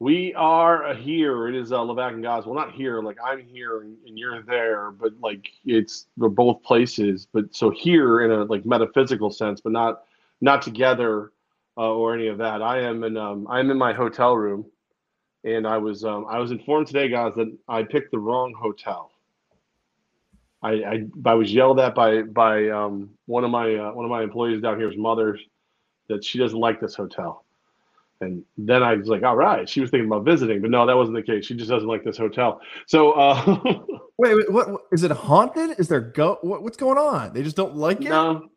We are here. It is uh, Levack and Goz. Well, not here. Like I'm here and, and you're there, but like it's we're both places. But so here in a like metaphysical sense, but not not together uh, or any of that. I am in um, I'm in my hotel room, and I was um, I was informed today, guys, that I picked the wrong hotel. I I, I was yelled at by by um, one of my uh, one of my employees down here's mother that she doesn't like this hotel. And then I was like, all right, she was thinking about visiting, but no, that wasn't the case. She just doesn't like this hotel. So, uh, wait, wait, what, what is it haunted? Is there go? What, what's going on? They just don't like it. No,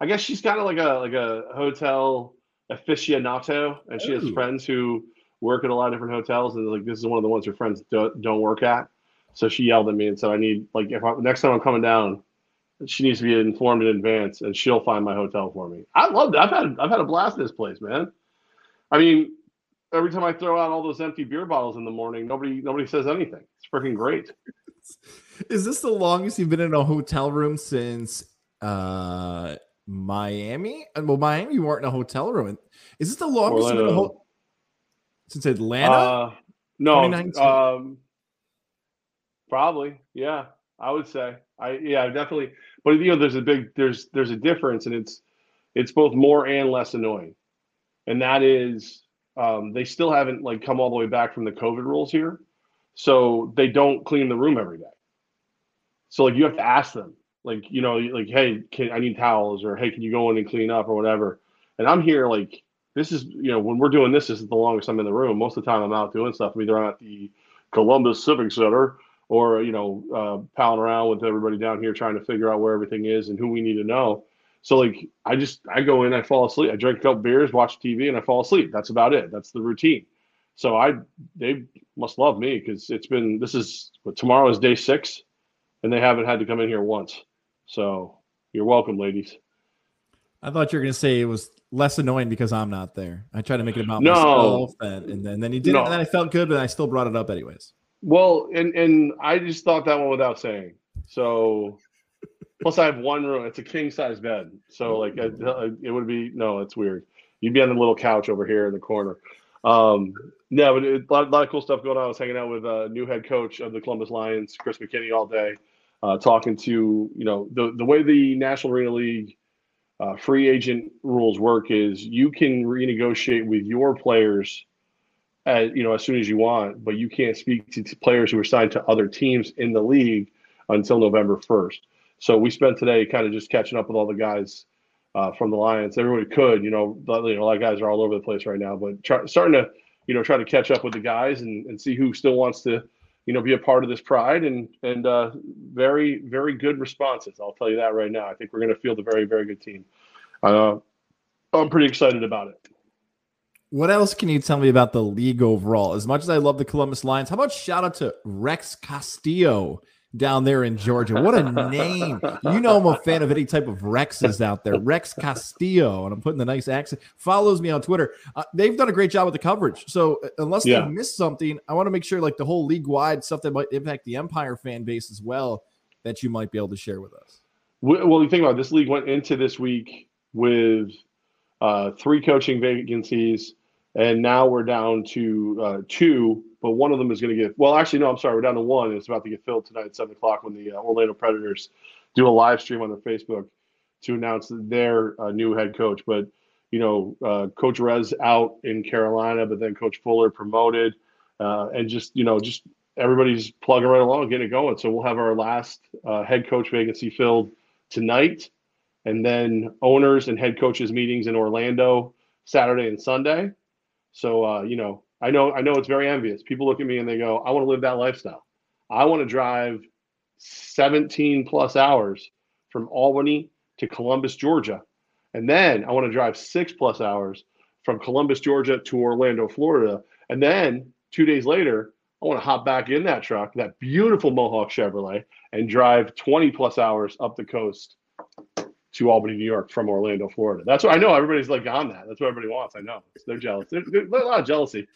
I guess she's kind of like a like a hotel aficionado, and she Ooh. has friends who work at a lot of different hotels, and like this is one of the ones her friends don't, don't work at. So she yelled at me and said, "I need like if I, next time I'm coming down, she needs to be informed in advance, and she'll find my hotel for me." I love that. I've had I've had a blast in this place, man. I mean, every time I throw out all those empty beer bottles in the morning, nobody nobody says anything. It's freaking great. Is this the longest you've been in a hotel room since uh Miami? Uh, well, Miami, you weren't in a hotel room. Is this the longest you've been in a ho- since Atlanta? Uh, no, um, probably. Yeah, I would say. I yeah, definitely. But you know, there's a big there's there's a difference, and it's it's both more and less annoying and that is um, they still haven't like come all the way back from the COVID rules here, so they don't clean the room every day. So like you have to ask them, like you know, like hey, can I need towels or hey, can you go in and clean up or whatever? And I'm here like this is you know when we're doing this, this is the longest I'm in the room. Most of the time I'm out doing stuff. Either I'm at the Columbus Civic Center or you know uh, palling around with everybody down here trying to figure out where everything is and who we need to know. So like I just I go in, I fall asleep. I drink a couple beers, watch TV, and I fall asleep. That's about it. That's the routine. So I they must love me because it's been this is what tomorrow is day six, and they haven't had to come in here once. So you're welcome, ladies. I thought you were gonna say it was less annoying because I'm not there. I tried to make it about no. myself, and, and then, and then you did no. and then I felt good, but I still brought it up anyways. Well, and and I just thought that one without saying. So Plus, I have one room. It's a king size bed, so like it would be no. It's weird. You'd be on the little couch over here in the corner. Um, no, but it, a, lot, a lot of cool stuff going on. I was hanging out with a new head coach of the Columbus Lions, Chris McKinney, all day, uh, talking to you know the the way the National Arena League uh, free agent rules work is you can renegotiate with your players as you know as soon as you want, but you can't speak to players who are signed to other teams in the league until November first. So we spent today kind of just catching up with all the guys uh, from the Lions. Everybody could, you know, you know, a lot of guys are all over the place right now, but try, starting to, you know, try to catch up with the guys and, and see who still wants to, you know, be a part of this pride and and uh, very very good responses. I'll tell you that right now. I think we're going to field a very very good team. Uh, I'm pretty excited about it. What else can you tell me about the league overall? As much as I love the Columbus Lions, how about shout out to Rex Castillo? Down there in Georgia. What a name. You know I'm a fan of any type of Rexes out there. Rex Castillo, and I'm putting the nice accent, follows me on Twitter. Uh, they've done a great job with the coverage. So uh, unless yeah. they missed something, I want to make sure like the whole league wide stuff that might impact the Empire fan base as well that you might be able to share with us. Well, you think about it, this league went into this week with uh, three coaching vacancies, and now we're down to uh, two but one of them is going to get well. Actually, no, I'm sorry, we're down to one. It's about to get filled tonight at seven o'clock when the uh, Orlando Predators do a live stream on their Facebook to announce their uh, new head coach. But you know, uh, Coach Rez out in Carolina, but then Coach Fuller promoted, uh, and just you know, just everybody's plugging right along, getting it going. So we'll have our last uh, head coach vacancy filled tonight, and then owners and head coaches meetings in Orlando Saturday and Sunday. So uh, you know, I know I know it's very envious. People look at me and they go, I want to live that lifestyle. I want to drive 17 plus hours from Albany to Columbus, Georgia. And then I want to drive six plus hours from Columbus, Georgia to Orlando, Florida. And then two days later, I want to hop back in that truck, that beautiful Mohawk Chevrolet, and drive 20 plus hours up the coast to Albany, New York from Orlando, Florida. That's what I know. Everybody's like on that. That's what everybody wants. I know. They're jealous. There's, there's a lot of jealousy.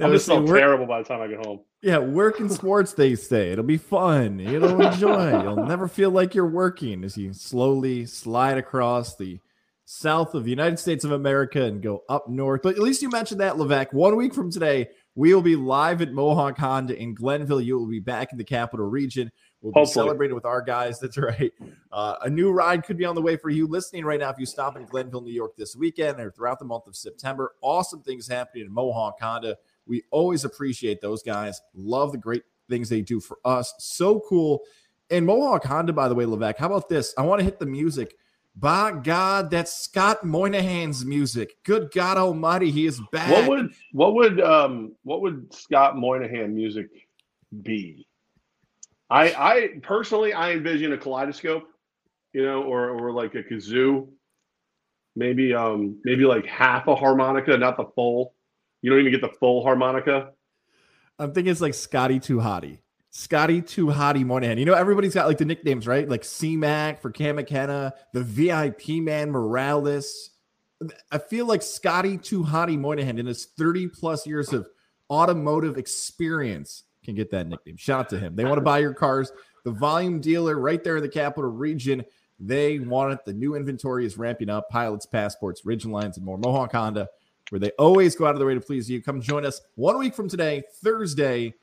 I'm just so terrible by the time I get home. Yeah, work in sports, they say. It'll be fun. You'll enjoy. You'll never feel like you're working as you slowly slide across the south of the United States of America and go up north. But at least you mentioned that, Levack. One week from today, we will be live at Mohawk Honda in Glenville. You will be back in the capital region. We'll be celebrating with our guys. That's right. Uh, a new ride could be on the way for you listening right now. If you stop in Glenville, New York this weekend or throughout the month of September, awesome things happening in Mohawk Honda. We always appreciate those guys. Love the great things they do for us. So cool. And Mohawk Honda, by the way, Levack, how about this? I want to hit the music. By God, that's Scott Moynihan's music. Good God Almighty, he is back. What would what would um what would Scott Moynihan music be? I I personally I envision a kaleidoscope, you know, or or like a kazoo. Maybe um maybe like half a harmonica, not the full. You don't even get the full harmonica. I'm thinking it's like Scotty Too Hottie. Scotty Too Hottie Moynihan. You know, everybody's got like the nicknames, right? Like C Mac for Cam McKenna, the VIP man Morales. I feel like Scotty Too Hottie Moynihan in his 30 plus years of automotive experience can get that nickname. Shout out to him. They want to buy your cars. The volume dealer right there in the capital region. They want it. The new inventory is ramping up. Pilots, passports, Ridgelines, and more. Mohawk Honda, where they always go out of their way to please you. Come join us one week from today, Thursday.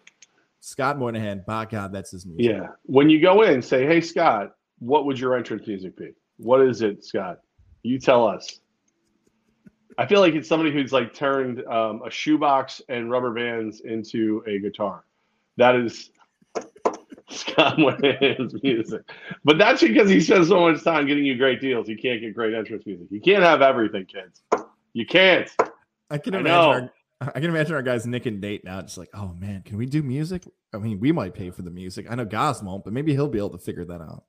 Scott Moynihan. By God, that's his music. Yeah. When you go in, say, "Hey Scott, what would your entrance music be? What is it, Scott? You tell us." I feel like it's somebody who's like turned um, a shoebox and rubber bands into a guitar. That is Scott Moynihan's music. But that's because he spends so much time getting you great deals. You can't get great entrance music. You can't have everything, kids. You can't. I can imagine. know. Our, I can imagine our guys Nick and Nate now, just like, oh man, can we do music? I mean, we might pay for the music. I know Goz won't, but maybe he'll be able to figure that out.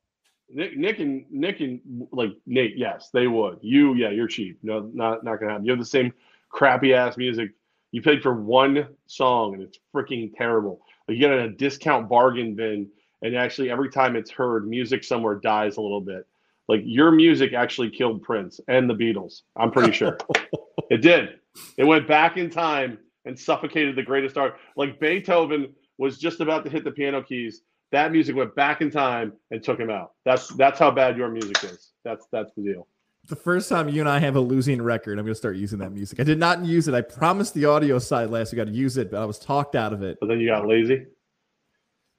Nick, Nick and Nick and like Nate, yes, they would. You, yeah, you're cheap. No, not not gonna happen. You have the same crappy ass music. You paid for one song and it's freaking terrible. You get in a discount bargain bin, and actually every time it's heard, music somewhere dies a little bit. Like your music actually killed Prince and the Beatles. I'm pretty sure it did. It went back in time and suffocated the greatest art. Like Beethoven was just about to hit the piano keys. That music went back in time and took him out. That's that's how bad your music is. That's that's the deal. The first time you and I have a losing record, I'm going to start using that music. I did not use it. I promised the audio side last week I'd use it, but I was talked out of it. But then you got lazy.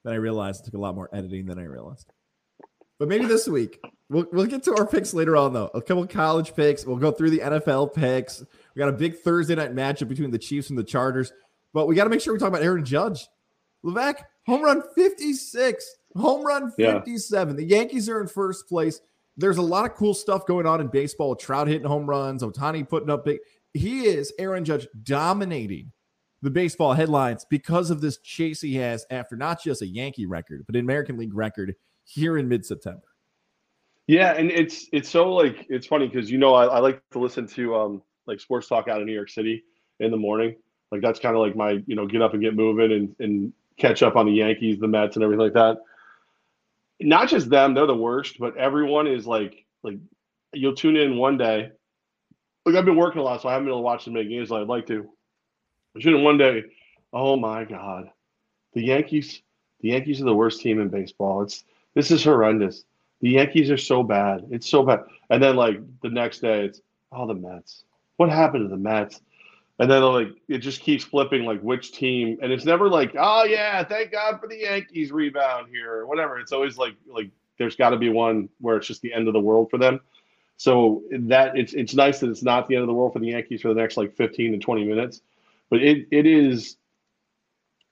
Then I realized it took a lot more editing than I realized. But maybe this week we'll we'll get to our picks later on though. A couple college picks. We'll go through the NFL picks. We got a big Thursday night matchup between the Chiefs and the Chargers. But we got to make sure we talk about Aaron Judge. Levack, home run 56, home run Yeah. 57. The Yankees are in first place. There's a lot of cool stuff going on in baseball. Trout hitting home runs, Ohtani putting up big. He is Aaron Judge dominating the baseball headlines because of this chase he has after not just a Yankee record, but an American League record here in mid-September. Yeah, and it's it's so like it's funny because you know I, I like to listen to um like sports talk out of New York City in the morning. Like that's kind of like my you know get up and get moving and and catch up on the Yankees, the Mets, and everything like that. Not just them; they're the worst, but everyone is like like you'll tune in one day. Look, I've been working a lot, so I haven't been able to watch as many games as I'd like to. I tune in one day. Oh my God, the Yankees! The Yankees are the worst team in baseball. It's this is horrendous. The Yankees are so bad. It's so bad. And then like the next day, it's oh the Mets. What happened to the Mets? And then like it just keeps flipping like which team, and it's never like oh yeah, thank God for the Yankees rebound here or whatever. It's always like like there's got to be one where it's just the end of the world for them. So that it's it's nice that it's not the end of the world for the Yankees for the next like 15 to 20 minutes, but it it is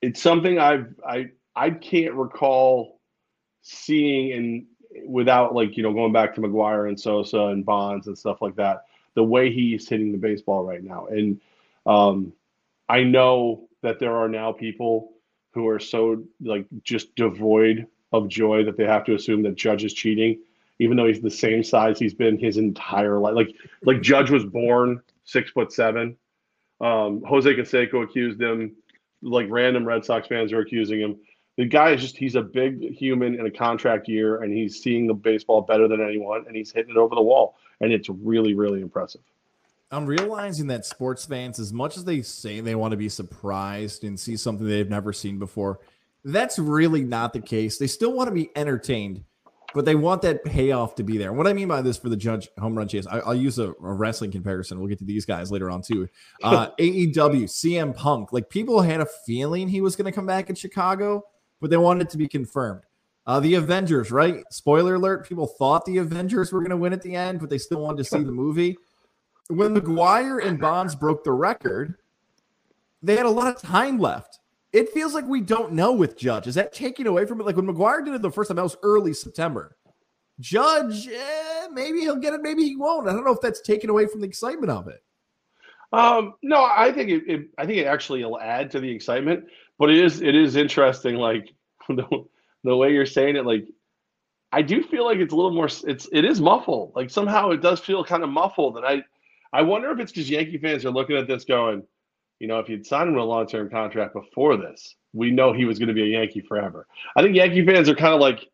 it's something I've I I can't recall seeing in without like you know going back to McGwire and Sosa and Bonds and stuff like that. The way he's hitting the baseball right now, and um, I know that there are now people who are so like just devoid of joy that they have to assume that Judge is cheating, even though he's the same size he's been his entire life. Like like Judge was born six foot seven. Um, Jose Canseco accused him. Like random Red Sox fans are accusing him the guy is just he's a big human in a contract year and he's seeing the baseball better than anyone and he's hitting it over the wall and it's really really impressive I'm realizing that sports fans, as much as they say they want to be surprised and see something they've never seen before, that's really not the case. They still want to be entertained, but they want that payoff to be there. What I mean by this for the Judge home run chase, I, will use a, a, wrestling comparison. We'll get to these guys later on too. Uh, AEW, CM Punk, like people had a feeling he was going to come back in Chicago, but they wanted it to be confirmed. Uh, the Avengers, right? Spoiler alert: people thought the Avengers were going to win at the end, but they still wanted to see the movie. When McGwire and Bonds broke the record, they had a lot of time left it feels like we don't know with Judge. Is that taking away from it? Like when McGwire did it the first time, that was early September. Judge, eh, maybe he'll get it, maybe he won't. I don't know if that's taken away from the excitement of it. Um, no, I think it, it, I think it actually will add to the excitement, but it is it is interesting, like the, the way you're saying it, like I do feel like it's a little more it's it is muffled. Like somehow it does feel kind of muffled. And I I wonder if it's because Yankee fans are looking at this going, you know, if you'd signed him a long term contract before this, we know he was going to be a Yankee forever. I think Yankee fans are kind of like,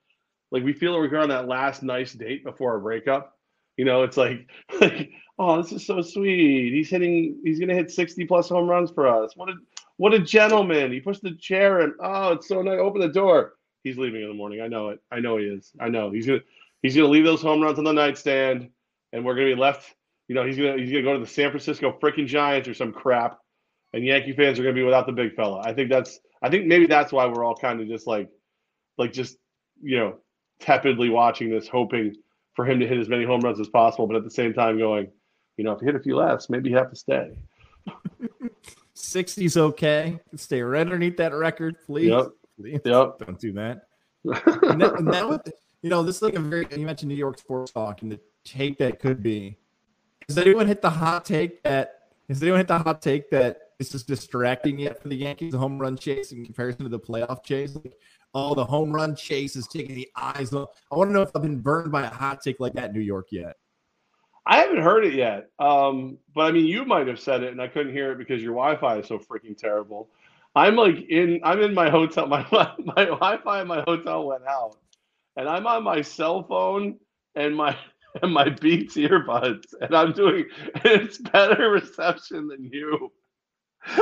like we feel like we're on that last nice date before a breakup. You know, it's like, like, oh, this is so sweet. He's hitting, he's going to hit 60 plus home runs for us. What a, what a gentleman. He pushed the chair and oh, it's so nice. Open the door. He's leaving in the morning. I know it. I know he is. I know he's gonna he's gonna leave those home runs on the nightstand, and we're gonna be left. You know, he's gonna he's gonna go to the San Francisco freaking Giants or some crap, and Yankee fans are going to be without the big fella. I think that's I think maybe that's why we're all kind of just like like just you know tepidly watching this, hoping for him to hit as many home runs as possible, but at the same time going, you know, if you hit a few less, maybe you have to stay. 60's okay. Stay right underneath that record, please. Yep. Please. Yep. Don't do that. and that, and that you know, this is like a very you mentioned New York sports talk and the take that could be. Does anyone hit the hot take that? Has anyone hit the hot take that this is distracting yet for the Yankees, home run chase in comparison to the playoff chase. Like, oh, the home run chase is taking the eyes off. I want to know if I've been burned by a hot take like that in New York yet. I haven't heard it yet. Um, but I mean, you might have said it, and I couldn't hear it because your Wi-Fi is so freaking terrible. I'm like in, I'm in my hotel. My my Wi-Fi in my hotel went out, and I'm on my cell phone and my and my Beats earbuds, and I'm doing. It's better reception than you.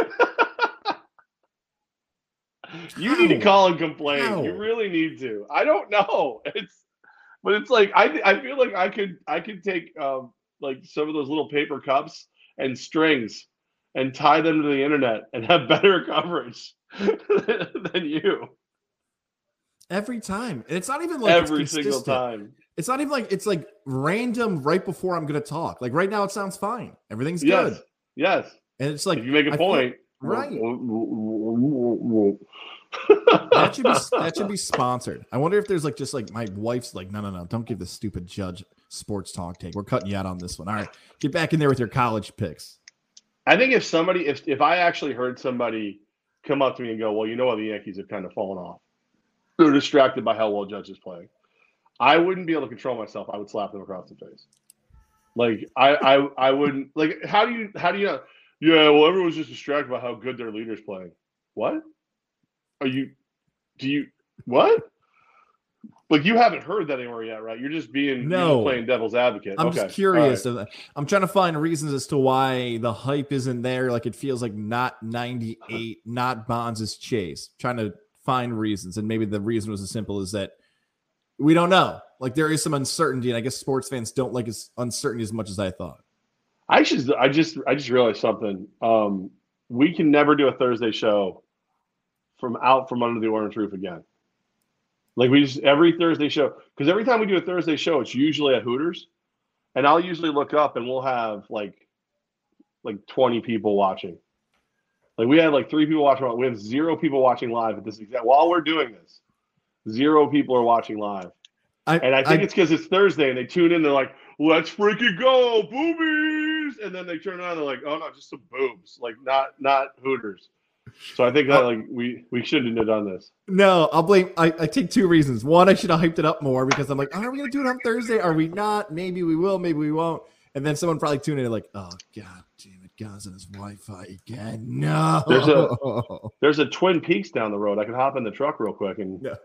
you need to call and complain. How? You really need to. I don't know. It's but it's like I I feel like I could I could take um like some of those little paper cups and strings and tie them to the internet and have better coverage than you. Every time. And it's not even like every single time. It's not even like it's like random right before I'm gonna talk. Like right now it sounds fine. Everything's yes. good. Yes. And it's like if you make a I point, feel, right? that should be that should be sponsored. I wonder if there's like just like my wife's like, no, no, no, don't give the stupid judge sports talk take. We're cutting you out on this one. All right, get back in there with your college picks. I think if somebody, if if I actually heard somebody come up to me and go, well, you know what, the Yankees have kind of fallen off. They're distracted by how well Judge is playing. I wouldn't be able to control myself. I would slap them across the face. Like I, I, I wouldn't like. How do you, how do you? Know? Yeah, well, everyone's just distracted by how good their leader's playing. What? Are you? Do you? What? Like you haven't heard that anywhere yet, right? You're just being no you playing devil's advocate. I'm okay. just curious. Right. I'm trying to find reasons as to why the hype isn't there. Like it feels like not 98, not Bonds' is chase. Trying to find reasons, and maybe the reason was as simple as that we don't know. Like there is some uncertainty, and I guess sports fans don't like as uncertainty as much as I thought. I just I just I just realized something. Um, we can never do a Thursday show from out from under the orange roof again. Like we just every Thursday show because every time we do a Thursday show, it's usually at Hooters, and I'll usually look up and we'll have like like twenty people watching. Like we had like three people watching. We have zero people watching live at this exact while we're doing this. Zero people are watching live, I, and I think I, it's because it's Thursday and they tune in. They're like, "Let's freaking go, boobies!" and then they turn around and they're like, oh no, just some boobs, like not not Hooters. So I think that like we we shouldn't have done this. No, I'll blame. I, I take two reasons. One, I should have hyped it up more because I'm like, oh, are we gonna do it on Thursday? Are we not? Maybe we will. Maybe we won't. And then someone probably tuned in like, oh god damn it, God's on his Wi-Fi again. No. There's a there's a Twin Peaks down the road. I could hop in the truck real quick and yeah.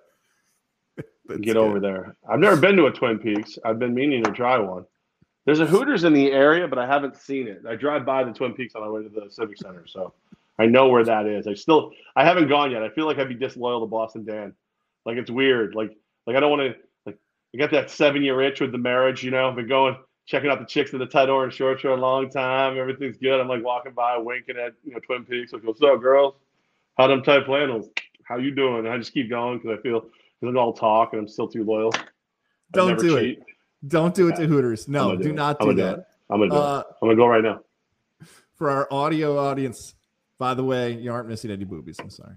get over there. I've never been to a Twin Peaks. I've been meaning to try one. There's a Hooters in the area, but I haven't seen it. I drive by the Twin Peaks on my way to the Civic Center, so I know where that is. I still I haven't gone yet. I feel like I'd be disloyal to Boston Dan. Like it's weird. Like like I don't want to like I got that seven year itch with the marriage. You know, I've been going checking out the chicks in the tight orange shorts for a long time. Everything's good. I'm like walking by, winking at you know Twin Peaks. Like, what's up, girls? How them tight flannels? How you doing? And I just keep going because I feel I'm all talk and I'm still too loyal. Don't do cheat. it. Don't do it to Hooters. No, do it. not do that. it. I'm gonna do Uh, it. I'm gonna go right now. for our audio audience, by the way, you aren't missing any boobies. I'm sorry.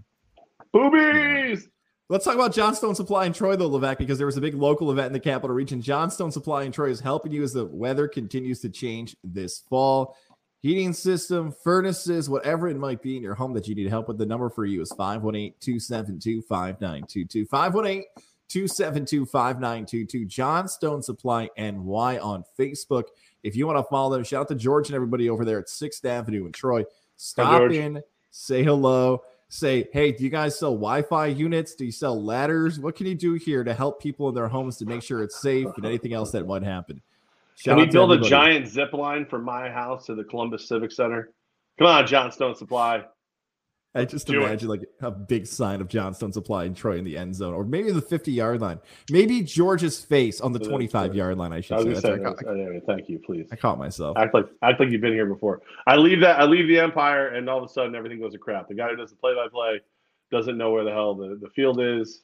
Boobies. Let's talk about Johnstone Supply in Troy, though, Levack, because there was a big local event in the capital region. Johnstone Supply in Troy is helping you as the weather continues to change this fall. Heating system, furnaces, whatever it might be in your home that you need help with, the number for you is 518 272 5922. 518 272 5922. Johnstone Supply NY on Facebook. If you want to follow them, shout out to George and everybody over there at 6th Avenue in Troy. Stop George. in, say hello, say, hey, do you guys sell Wi Fi units? Do you sell ladders? What can you do here to help people in their homes to make sure it's safe and anything else that might happen? Can we build a giant zip line from my house to the Columbus Civic Center? Come on, Johnstone Supply. I just Do it. imagine like a big sign of Johnstone Supply in Troy in the end zone, or maybe the 50 yard line. Maybe George's face on the 25 yard line, I I should was say. That's say. I, that. Anyway, thank you, please. I caught myself. Act like act like you've been here before. I leave that I leave the Empire and all of a sudden everything goes to crap. The guy who does the play by play doesn't know where the hell the, the field is,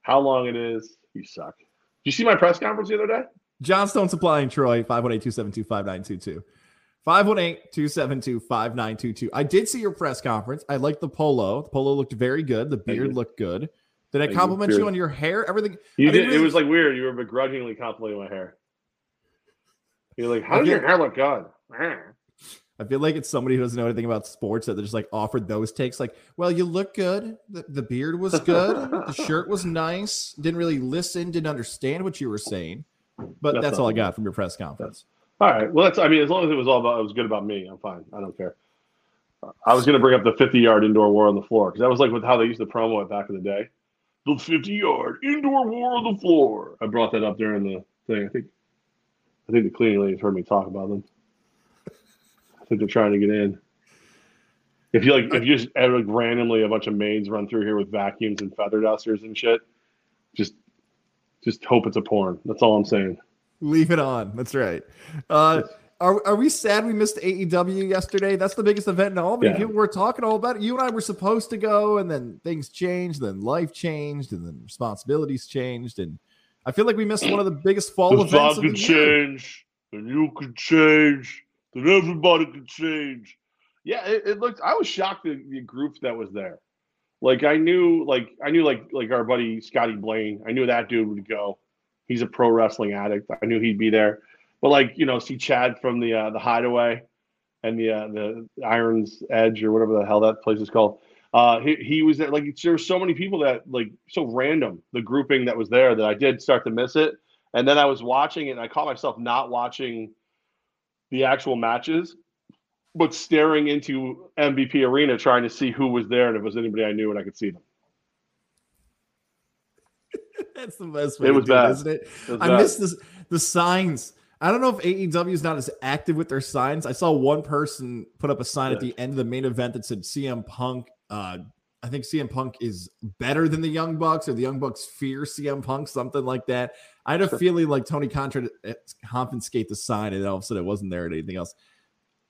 how long it is. You suck. Did you see my press conference the other day? Johnstone Supply in Troy, 518 272 5922. 518 272 5922. I did see your press conference. I liked the polo. The polo looked very good. The beard looked good. Did I you. compliment you on your hair? Everything. You I did. didn't It was like weird. You were begrudgingly complimenting my hair. You're like, how does your hair look good? Eh. I feel like it's somebody who doesn't know anything about sports that they're just like offered those takes. Like, well, you look good. The, the beard was good. the shirt was nice. Didn't really listen. Didn't understand what you were saying. But That's that's, all I got from your press conference. All right. Well, that's. I mean, as long as it was all about, it was good about me. I'm fine. I don't care. I was going to bring up the 50 yard indoor war on the floor because that was like with how they used to promo it back in the day. The 50 yard indoor war on the floor. I brought that up during the thing. I think. I think the cleaning ladies heard me talk about them. I think they're trying to get in. If you like, if you just have, like randomly a bunch of maids run through here with vacuums and feather dusters and shit, just, just hope it's a porn. That's all I'm saying. Leave it on. That's right. Uh, are, are we sad we missed AEW yesterday? That's the biggest event in Albany. Yeah. People were talking all about it. You and I were supposed to go, and then things changed, then life changed, and then responsibilities changed. And I feel like we missed one of the biggest fall the events of the can year. change, and you can change, then everybody can change. Yeah, it, it looked. I was shocked at the group that was there. Like I knew, like I knew, like like our buddy Scotty Blaine. I knew that dude would go. He's a pro wrestling addict. I knew he'd be there. But like you know, see Chad from the uh, the Hideaway and the uh, the Irons Edge or whatever the hell that place is called. Uh, he, he was there. Like there were so many people that like so random the grouping that was there that I did start to miss it. And then I was watching it and I caught myself not watching the actual matches, but staring into MVP Arena trying to see who was there and if it was anybody I knew and I could see them. That's the best way It to was do bad. it, isn't it? It I bad. missed this the signs. I don't know if AEW is not as active with their signs. I saw one person put up a sign at the end of the main event that said CM Punk. Uh, I think CM Punk is better than the Young Bucks, or the Young Bucks fear CM Punk, something like that. I had a feeling like Tony to uh, confiscate the sign, and all of a sudden it wasn't there or anything else.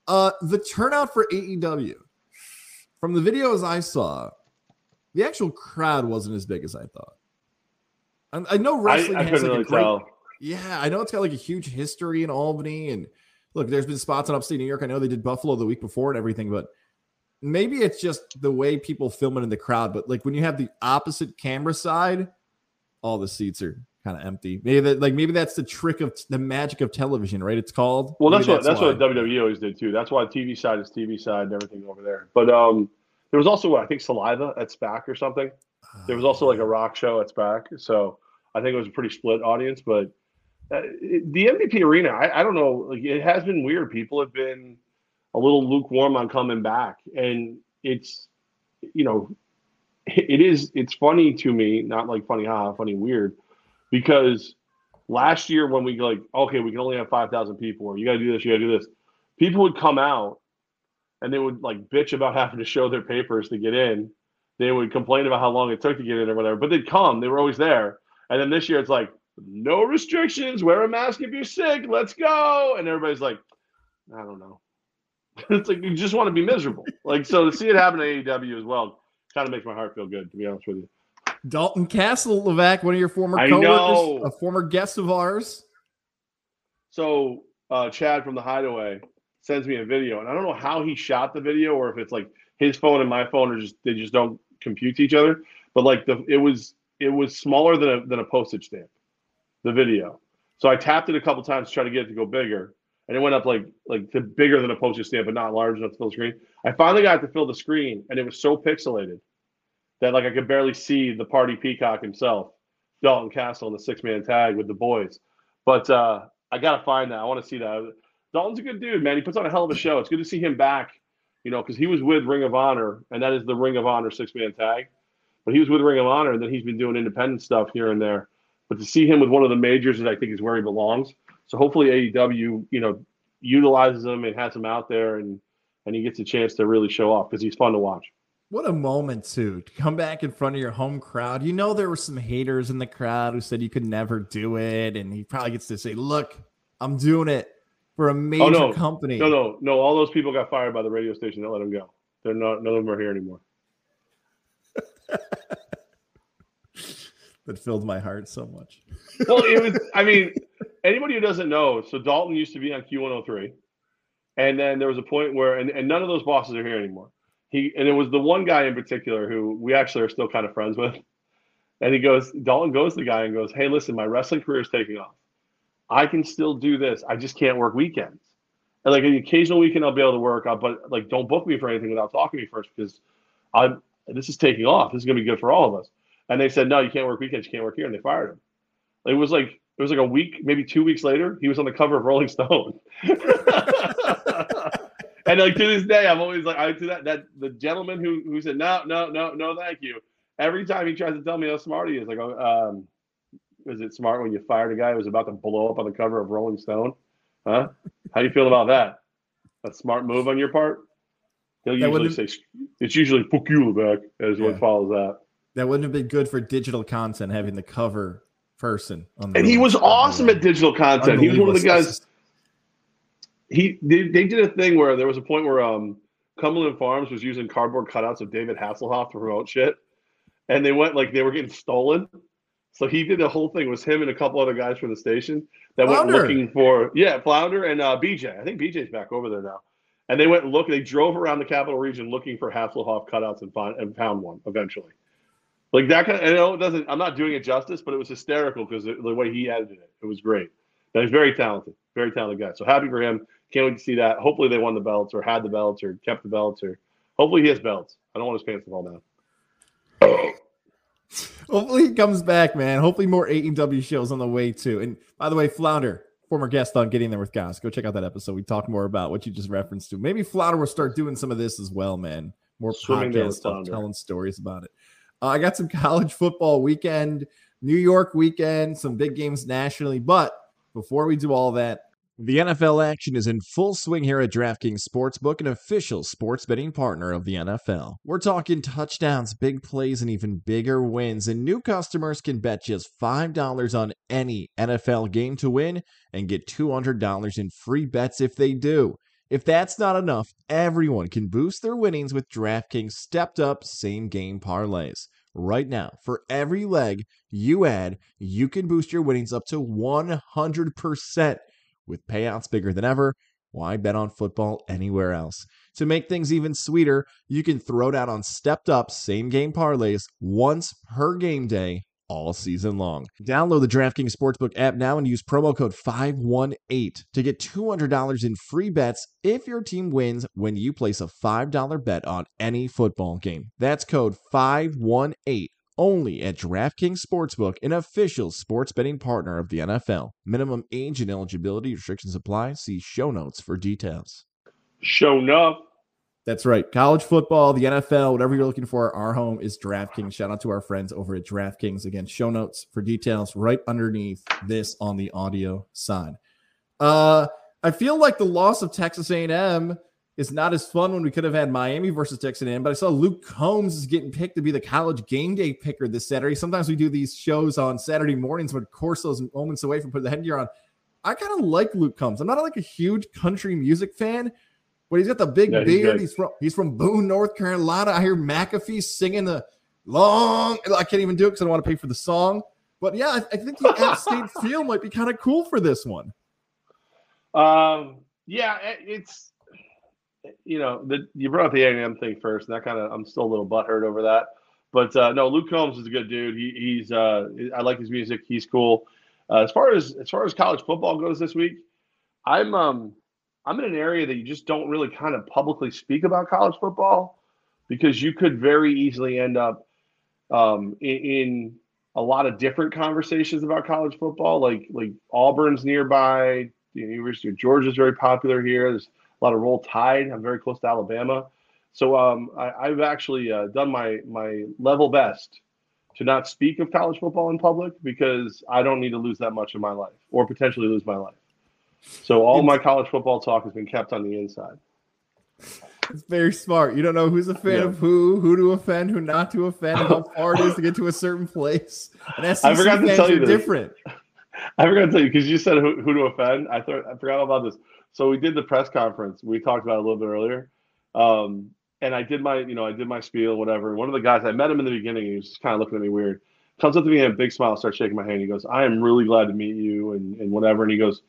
Uh, the turnout for AEW, from the videos I saw, the actual crowd wasn't as big as I thought. I, I know I, wrestling I has couldn't like a great tell. yeah, I know it's got like a huge history in Albany, and look, there's been spots in upstate New York. I know they did Buffalo the week before and everything, but maybe it's just the way people film it in the crowd. But like when you have the opposite camera side, all the seats are kind of empty. Maybe that, like maybe that's the trick of the magic of television, right? It's called. Well, that's what that's what. WWE always did too. That's why TV side is TV side and everything over there. But um, there was also I think Saliva at SPAC or something. There was also like a rock show at SPAC, so I think it was a pretty split audience. But uh, it- the MVP arena, I, I don't know, like it has been weird. People have been a little lukewarm on coming back, and it's you know, it is it's funny to me, not like funny, ha, funny, weird, because last year when we like, okay, we can only have five thousand people, or you got to do this, you got to do this, people would come out and they would like bitch about having to show their papers to get in. They would complain about how long it took to get in or whatever, but they'd come. They were always there. And then this year, it's like, no restrictions, wear a mask if you're sick, let's go. And everybody's like, I don't know. it's like you just want to be miserable. Like so to see it happen at AEW as well kind of makes my heart feel good, to be honest with you. Dalton Castle, Levack, one of your former coworkers, a former guest of ours. So uh, Chad from the Hideaway sends me a video, and I don't know how he shot the video, or if it's like his phone and my phone are just they just don't compute to each other. But like the it was it was smaller than a than a postage stamp, the video. So I tapped it a couple times to try to get it to go bigger, and it went up like like to bigger than a postage stamp, but not large enough to fill the screen. I finally got to fill the screen, and it was so pixelated that like I could barely see the party peacock himself, Dalton Castle in the six man tag with the boys. But uh, I gotta find that. I want to see that. Dalton's a good dude, man. He puts on a hell of a show. It's good to see him back. You know, because he was with Ring of Honor, and that is the Ring of Honor six man tag. But he was with Ring of Honor, and then he's been doing independent stuff here and there. But to see him with one of the majors, is I think is where he belongs. So hopefully AEW, you know, utilizes him and has him out there, and and he gets a chance to really show off because he's fun to watch. What a moment to come back in front of your home crowd. You know there were some haters in the crowd who said you could never do it, and he probably gets to say, "Look, I'm doing it for a oh, major oh, no. company." No, no, no. All those people got fired by the radio station that let them go. They're not. None of them are here anymore. that filled my heart so much. well, it was. I mean, anybody who doesn't know, so Dalton used to be on Q103, and then there was a point where, and, and none of those bosses are here anymore he and it was the one guy in particular who we actually are still kind of friends with. And he goes, Dalton goes to the guy and goes, Hey, listen, my wrestling career is taking off. I can still do this. I just can't work weekends. And like an occasional weekend, I'll be able to work, uh, but like don't book me for anything without talking to me first because I'm this is taking off. This is gonna be good for all of us. And they said, No, you can't work weekends, you can't work here, and they fired him. It was like it was like a week, maybe two weeks later, he was on the cover of Rolling Stone. and like to this day, I'm always like, I to that that the gentleman who who said no, no, no, no, thank you. Every time he tries to tell me how smart he is, like, oh, um, is it smart when you fired a guy who was about to blow up on the cover of Rolling Stone? Huh? How do you feel about that? A smart move on your part? He'll usually say it's usually "fuck you" back as yeah. what follows that. That wouldn't have been good for digital content having the cover person on the. And he was awesome at digital content. He was one of the guys he they, they did a thing where there was a point where um Cumberland Farms was using cardboard cutouts of David Hasselhoff to promote shit, and they went like they were getting stolen. So he did the whole thing. It was him and a couple other guys from the station that Flounder. went looking for yeah Flounder and uh, BJ. I think BJ's back over there now. And they went look. They drove around the capital region looking for Hasselhoff cutouts and found and found one eventually. Like that kind. Of, I know it doesn't. I'm not doing it justice, but it was hysterical because the, the way he edited it, it was great. And he's very talented, very talented guy. So happy for him. Can't wait to see that. Hopefully they won the belts or had the belts or kept the belts or hopefully he has belts. I don't want his pants to fall down. Hopefully he comes back, man. Hopefully more AEW shows on the way too. And by the way, Flounder, former guest on Getting There with Goz, go check out that episode. We talk more about what you just referenced to. Maybe Flounder will start doing some of this as well, man. More Swimming podcast stuff, telling stories about it. Uh, I got some college football weekend, New York weekend, some big games nationally. But before we do all that, the NFL action is in full swing here at DraftKings Sportsbook, an official sports betting partner of the NFL. We're talking touchdowns, big plays, and even bigger wins. And new customers can bet just $5 on any NFL game to win and get $200 in free bets if they do. If that's not enough, everyone can boost their winnings with DraftKings stepped up same game parlays. Right now, for every leg you add, you can boost your winnings up to 100%. With payouts bigger than ever, why bet on football anywhere else? To make things even sweeter, you can throw down on stepped up same game parlays once per game day all season long. Download the DraftKings Sportsbook app now and use promo code 518 to get $200 in free bets if your team wins when you place a $5 bet on any football game. That's code 518 only at DraftKings Sportsbook, an official sports betting partner of the NFL. Minimum age and eligibility restrictions apply. See show notes for details. Show enough. That's right. College football, the NFL, whatever you're looking for, our home is DraftKings. Shout out to our friends over at DraftKings. Again, show notes for details right underneath this on the audio side. Uh, I feel like the loss of Texas A&M is not as fun when we could have had Miami versus Texas A&M. But I saw Luke Combs is getting picked to be the college game day picker this Saturday. Sometimes we do these shows on Saturday mornings, but of course those moments away from putting the headgear on. I kind of like Luke Combs. I'm not like a huge country music fan, but he's got the big yeah, beard. He's, he's, from he's from Boone, North Carolina. I hear McAfee singing the long. I can't even do it because I don't want to pay for the song. But yeah, I, I think the App State feel might be kind of cool for this one. Um. Yeah, it's you know the you brought up the A&M thing first, and that kind of I'm still a little butthurt over that. But uh, no, Luke Combs is a good dude. He, he's uh, I like his music. He's cool. Uh, as far as as far as college football goes this week, I'm um I'm in an area that you just don't really kind of publicly speak about college football because you could very easily end up um, in, in a lot of different conversations about college football. Like like Auburn's nearby, the University of Georgia is very popular here. There's a lot of roll tide. I'm very close to Alabama, so um, I, have actually uh, done my my level best to not speak of college football in public because I don't need to lose that much of my life or potentially lose my life. So all my college football talk has been kept on the inside. It's very smart. You don't know who's a fan yeah. of who, who to offend, who not to offend, how far it is to get to a certain place. And SEC I forgot to tell you this. different. I forgot to tell you because you said who, who, to offend. I thought I forgot about this. So we did the press conference. We talked about a little bit earlier. Um, and I did my, you know, I did my spiel, whatever. One of the guys, I met him in the beginning. He was just kind of looking at me weird. Comes up to me and a big smile, starts shaking my hand. He goes, "I am really glad to meet you," and and whatever. And he goes,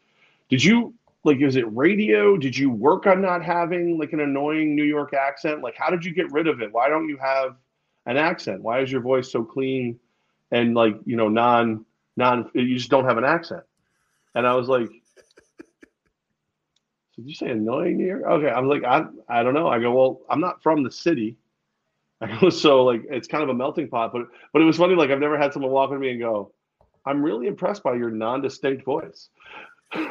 "Did you like? Is it radio? Did you work on not having like an annoying New York accent? Like, how did you get rid of it? Why don't you have an accent? Why is your voice so clean and like you know non non? You just don't have an accent." And I was like, did you say annoying here? Okay, I'm like, I, I don't know. I go, well, I'm not from the city. I go, so like, it's kind of a melting pot. But but it was funny. Like, I've never had someone walk with me and go, I'm really impressed by your non-distinct voice. and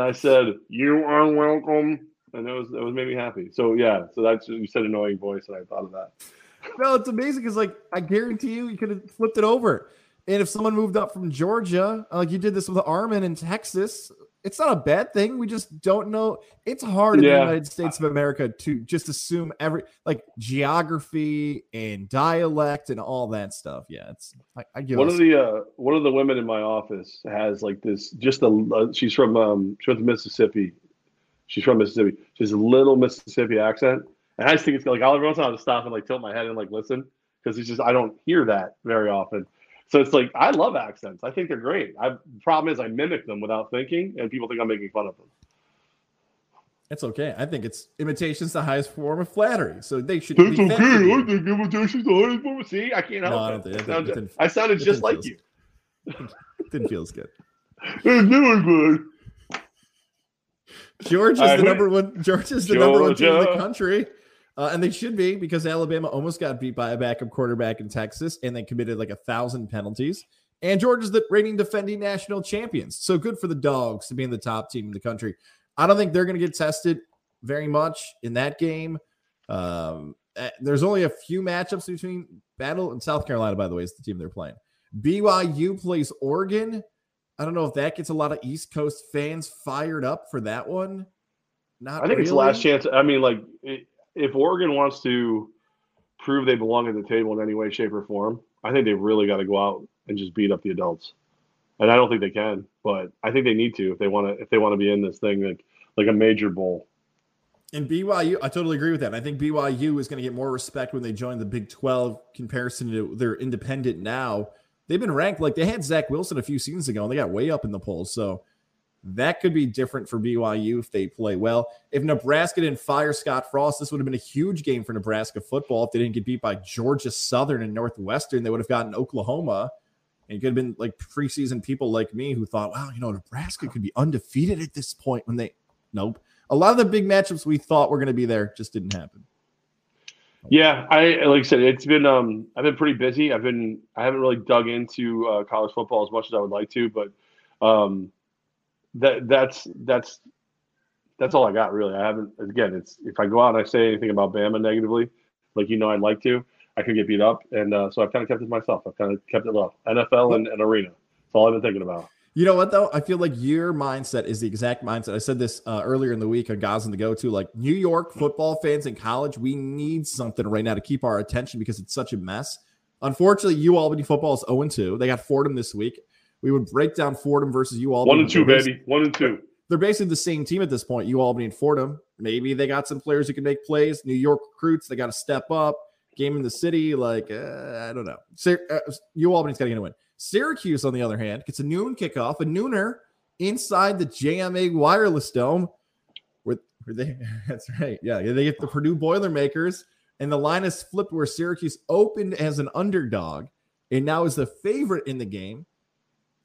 I said, "You are welcome," and that was it was made me happy. So yeah, so that's you said annoying voice, and I thought of that. No, it's amazing because like I guarantee you, you could have flipped it over. And if someone moved up from Georgia, like you did this with Armin in Texas, it's not a bad thing. We just don't know. It's hard in the United States of America to just assume every like geography and dialect and all that stuff. Yeah, it's I, I give one of the uh, one of the women in my office has like this. Just a uh, she's from um she's from Mississippi. She's from Mississippi. She has a little Mississippi accent, and I just think it's like I'll every once in a while just stop and like tilt my head and like listen because it's just I don't hear that very often. So it's like I love accents. I think they're great. I, problem is I mimic them without thinking, and people think I'm making fun of them. It's okay. I think it's imitation's the highest form of flattery. So they should. That's okay. I think imitation's the highest form. See, I can't help no, it. I, it, sounded, it I sounded just like you. didn't feel as good. It's doing good. George is right, the number one. George is the Georgia. number one team in the country. Uh, and they should be because Alabama almost got beat by a backup quarterback in Texas and they committed like a thousand penalties. And Georgia's the reigning defending national champions. So good for the dogs to be in the top team in the country. I don't think they're going to get tested very much in that game. Um, eh, there's only a few matchups between Battle and South Carolina, by the way, is the team they're playing. BYU plays Oregon. I don't know if that gets a lot of East Coast fans fired up for that one. Not I think really. it's the last chance. I mean, like, it, if Oregon wants to prove they belong at the table in any way, shape, or form, I think they really got to go out and just beat up the adults. And I don't think they can, but I think they need to if they want to if they want to be in this thing like like a major bowl. And BYU, I totally agree with that. I think BYU is going to get more respect when they join the Big 12 comparison to their independent now. They've been ranked like they had Zach Wilson a few seasons ago and they got way up in the polls. So that could be different for BYU if they play well. If Nebraska didn't fire Scott Frost, this would have been a huge game for Nebraska football. If they didn't get beat by Georgia Southern and Northwestern, they would have gotten Oklahoma. And it could have been like preseason people like me who thought, wow, you know, Nebraska could be undefeated at this point when they, nope. A lot of the big matchups we thought were going to be there just didn't happen. Yeah, I like I said, it's been um I've been pretty busy. I've been I haven't really dug into uh, college football as much as I would like to, but um that that's that's that's all I got really. I haven't again. It's if I go out and I say anything about Bama negatively, like you know I'd like to, I could get beat up, and uh, so I've kind of kept it myself. I've kind of kept it low. NFL and, and arena. That's all I've been thinking about. You know what though? I feel like your mindset is the exact mindset. I said this uh, earlier in the week on on the Go to like New York football fans in college. We need something right now to keep our attention because it's such a mess. Unfortunately, U Albany football is 0 2. They got Fordham this week. We would break down Fordham versus U Albany. One and two, baby. One and two. They're basically the same team at this point, U Albany and Fordham. Maybe they got some players who can make plays. New York recruits, they got to step up. Game in the city, like, uh, I don't know. Uh, U Albany's got to get a win. Syracuse, on the other hand, gets a noon kickoff, a nooner inside the JMA Wireless Dome. With they, that's right, yeah, they get the Purdue Boilermakers, and the line is flipped where Syracuse opened as an underdog and now is the favorite in the game.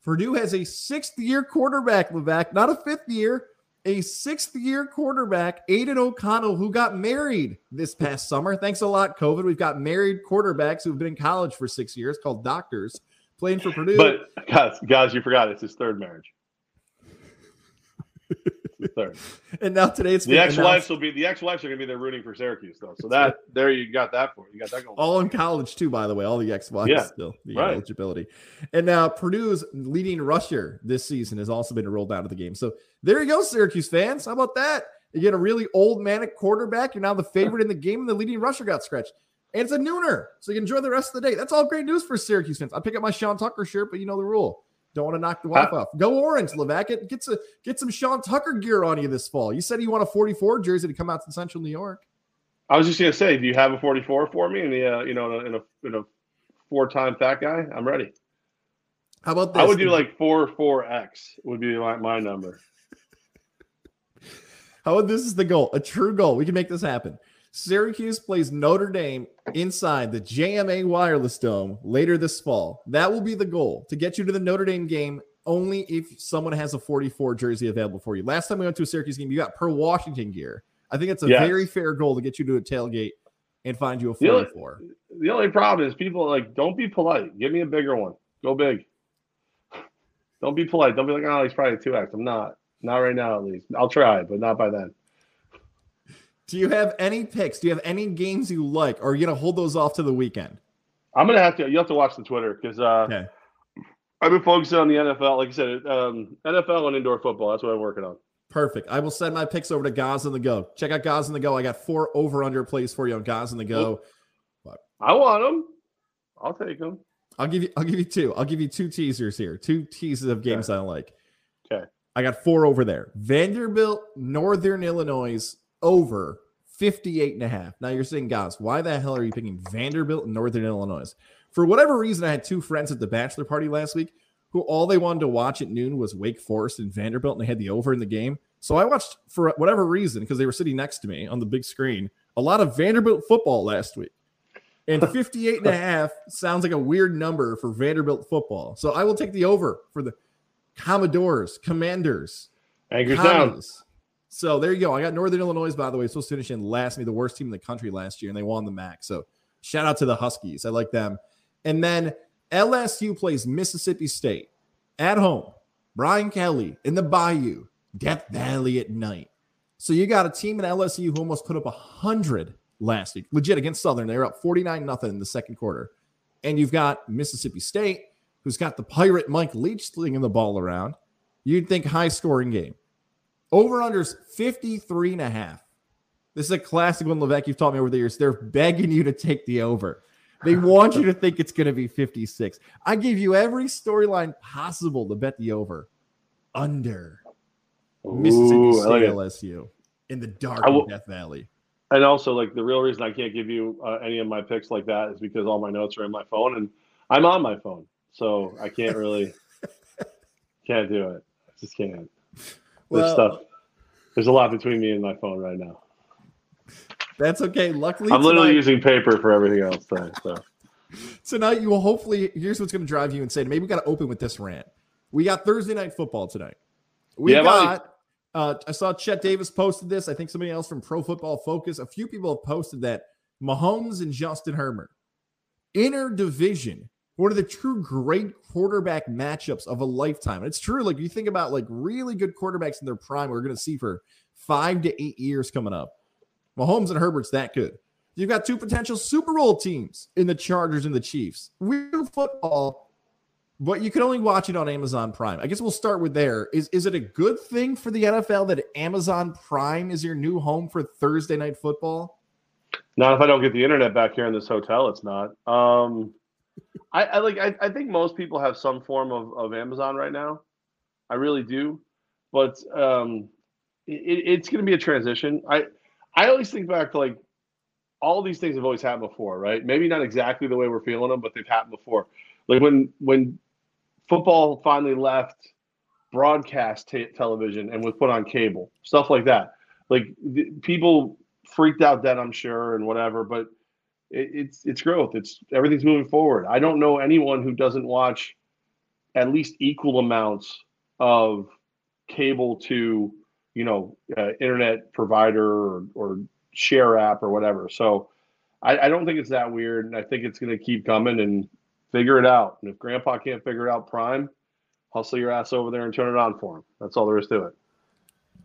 Purdue has a sixth year quarterback, Levack, not a fifth year, a sixth year quarterback, Aidan O'Connell, who got married this past summer. Thanks a lot, COVID. We've got married quarterbacks who've been in college for six years called doctors playing for Purdue. But guys, guys, you forgot it's his third marriage. third. And now today it's the ex-wives will be the ex-wives are going to be there rooting for Syracuse though. So that there you got that for you got that going. All in college too, by the way. All the ex-wives yeah, still the right. eligibility. And now Purdue's leading rusher this season has also been rolled out of the game. So there you go, Syracuse fans. How about that? You get a really old manic quarterback. You're now the favorite in the game, and the leading rusher got scratched. And it's a nooner, so you can enjoy the rest of the day. That's all great news for Syracuse fans. I pick up my Sean Tucker shirt, but you know the rule. Don't want to knock the wife off. Go orange, Levack. Get, get, some, get some Sean Tucker gear on you this fall. You said you want a 44 jersey to come out to Central New York. I was just gonna say, do you have a 44 for me? In the uh, you know in a in a four time fat guy, I'm ready. How about this? I would do like four four X would be my, my number. How about this is the goal? A true goal. We can make this happen. Syracuse plays Notre Dame inside the JMA Wireless Dome later this fall. That will be the goal to get you to the Notre Dame game only if someone has a 44 jersey available for you. Last time we went to a Syracuse game, you got per Washington gear. I think it's a very fair goal to get you to a tailgate and find you a 44. The only, the only problem is people like don't be polite. Give me a bigger one. Go big. Don't be polite. Don't be like, oh, he's probably two X. I'm not. Not right now, at least. I'll try, but not by then. Do you have any picks? Do you have any games you like, or are you gonna hold those off to the weekend? I'm gonna have to. You have to watch the Twitter because uh, okay. I've been focusing on the NFL. Like I said, um, NFL and indoor football. That's what I'm working on. Perfect. I will send my picks over to Goz on the Go. Check out Goz on the Go. I got four over under plays for you on Goz on the Go. I want them. I'll take them. I'll give you. I'll give you two. I'll give you two teasers here. Two teasers of games okay. I like. Okay. I got four over there. Vanderbilt, Northern Illinois over 58 and a half. Now you're saying, guys, why the hell are you picking Vanderbilt and Northern Illinois? For whatever reason, I had two friends at the bachelor party last week who all they wanted to watch at noon was Wake Forest and Vanderbilt, and they had the over in the game. So I watched for whatever reason, because they were sitting next to me on the big screen, a lot of Vanderbilt football last week. And 58 and a half sounds like a weird number for Vanderbilt football. So I will take the over for the Commodores, Commanders, Anchors down. So there you go. I got Northern Illinois, by the way, supposed to finish in last, me the worst team in the country last year, and they won the MAC. So shout out to the Huskies. I like them. And then LSU plays Mississippi State at home. Brian Kelly in the Bayou, Death Valley at night. So you got a team in LSU who almost put up a hundred last week, legit against Southern. They were up 49 nothing in the second quarter. And you've got Mississippi State, who's got the pirate Mike Leach slinging the ball around. You'd think high scoring game. Over unders 53 and a half. This is a classic one, Levack. You've taught me over the years. They're begging you to take the over. They want you to think it's going to be 56. I give you every storyline possible to bet the over. Under Ooh, Mississippi State like LSU in the dark will, Death Valley. And also, like the real reason I can't give you uh, any of my picks like that is because all my notes are in my phone, and I'm on my phone, so I can't really can't do it. I just can't. There's stuff. There's a lot between me and my phone right now. That's okay. Luckily, I'm literally tonight, using paper for everything else. Though, so. tonight you will hopefully. Here's what's going to drive you insane. Maybe we got to open with this rant. We got Thursday night football tonight. We yeah, got. Uh, I saw Chet Davis posted this. I think somebody else from Pro Football Focus. A few people have posted that Mahomes and Justin Herbert, inner division one of the true great quarterback matchups of a lifetime. And it's true. Like you think about like really good quarterbacks in their prime, we're going to see for five to eight years coming up. Mahomes and Herbert's that good. You've got two potential Super Bowl teams in the Chargers and the Chiefs. Real football but you can only watch it on Amazon Prime. I guess we'll start with there. Is is it a good thing for the NFL that Amazon Prime is your new home for Thursday night football? Not if I don't get the internet back here in this hotel, it's not. Um, I, I like. I, I think most people have some form of, of Amazon right now. I really do, but um, it, it's going to be a transition. I I always think back to like all these things have always happened before, right? Maybe not exactly the way we're feeling them, but they've happened before. Like when when football finally left broadcast t- television and was put on cable, stuff like that. Like people freaked out then, I'm sure, and whatever. But it, it's it's growth. It's everything's moving forward. I don't know anyone who doesn't watch at least equal amounts of cable to you know uh, internet provider or, or share app or whatever. So I, I don't think it's that weird, and I think it's going to keep coming and figure it out. And if Grandpa can't figure it out, Prime, hustle your ass over there and turn it on for him. That's all there is to it.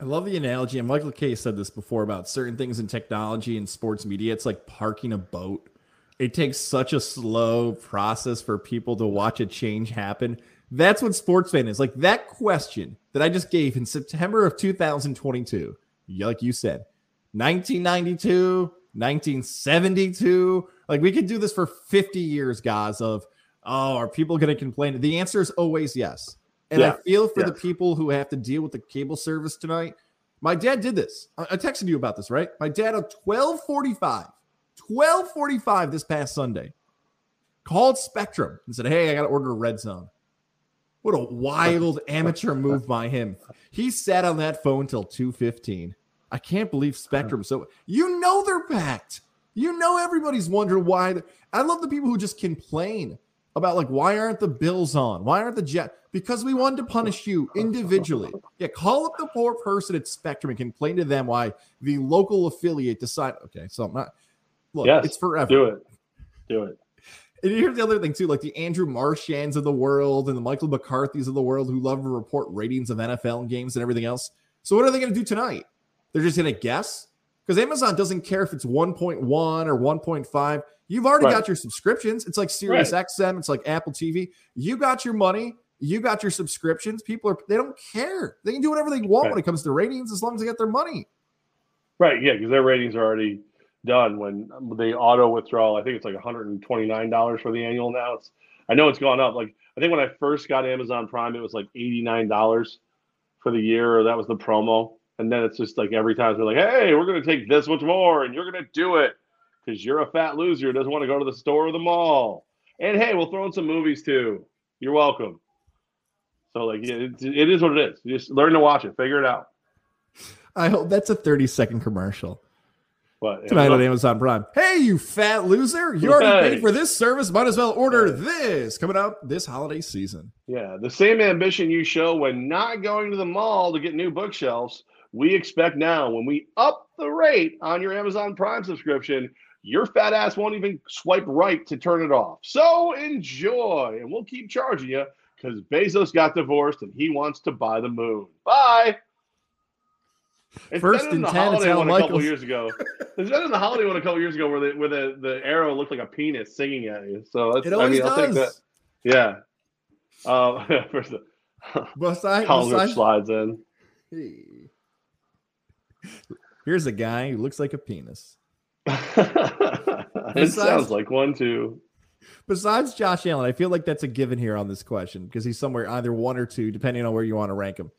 I love the analogy, and Michael Kay said this before about certain things in technology and sports media. It's like parking a boat. It takes such a slow process for people to watch a change happen. That's what sports fan is. Like that question that I just gave in September of 2022, like you said, 1992, 1972. Like we could do this for 50 years, guys. Of oh, are people going to complain? The answer is always yes. And yeah. I feel for the people who have to deal with the cable service tonight. My dad did this. I texted you about this, right? My dad at 1245, 1245 this past Sunday, called Spectrum and said, Hey, I got to order a red zone. What a wild amateur move by him. He sat on that phone till 215. I can't believe Spectrum. So you know they're packed. You know everybody's wondering why. I love the people who just complain about like why aren't the Bills on? Why aren't the Jet? Because we wanted to punish you individually. Yeah, call up the poor person at Spectrum and complain to them why the local affiliate decided. Okay, so I'm not. Look, yes, it's forever. Do it. Do it. And here's the other thing too, like the Andrew Marchands of the world and the Michael McCarthy's of the world who love to report ratings of NFL games and everything else. So what are they going to do tonight? They're just going to guess because Amazon doesn't care if it's 1.1 or 1.5. You've already right. got your subscriptions. It's like Sirius right. XM, it's like Apple TV. You got your money. You got your subscriptions. People are they don't care. They can do whatever they want right. when it comes to ratings as long as they get their money. Right. Yeah, because their ratings are already done when the auto withdrawal. I think it's like $129 for the annual now. It's I know it's gone up. Like I think when I first got Amazon Prime, it was like $89 for the year, or that was the promo. And then it's just like every time they're like, hey, we're going to take this much more and you're going to do it because you're a fat loser who doesn't want to go to the store or the mall. And hey, we'll throw in some movies too. You're welcome. So, like, it, it is what it is. You just learn to watch it, figure it out. I hope that's a 30 second commercial. What? Tonight on Amazon Prime. Hey, you fat loser. You already paid for this service. Might as well order this coming out this holiday season. Yeah. The same ambition you show when not going to the mall to get new bookshelves we expect now when we up the rate on your Amazon Prime subscription, your fat ass won't even swipe right to turn it off. So enjoy, and we'll keep charging you because Bezos got divorced and he wants to buy the moon. Bye. It's First in, ten, holiday one a couple years ago. It's been in the holiday one a couple years ago where the where the, the arrow looked like a penis singing at you. So that's, it always I mean, does. I'll take that. Yeah. Uh, first, besides, besides, slides in. Hey. Here's a guy who looks like a penis. it besides, sounds like one too. Besides Josh Allen, I feel like that's a given here on this question because he's somewhere either one or two, depending on where you want to rank him.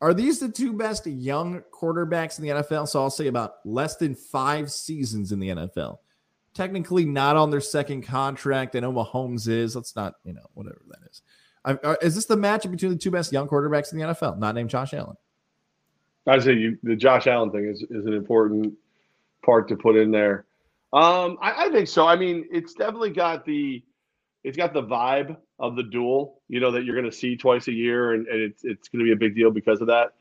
Are these the two best young quarterbacks in the NFL? So I'll say about less than five seasons in the NFL. Technically, not on their second contract. I know Mahomes is. Let's not, you know, whatever that is. I, is this the matchup between the two best young quarterbacks in the NFL? Not named Josh Allen. I say you the Josh Allen thing is, is an important part to put in there. Um, I, I, think so. I mean, it's definitely got the it's got the vibe of the duel, you know, that you're going to see twice a year, and, and it's it's going to be a big deal because of that.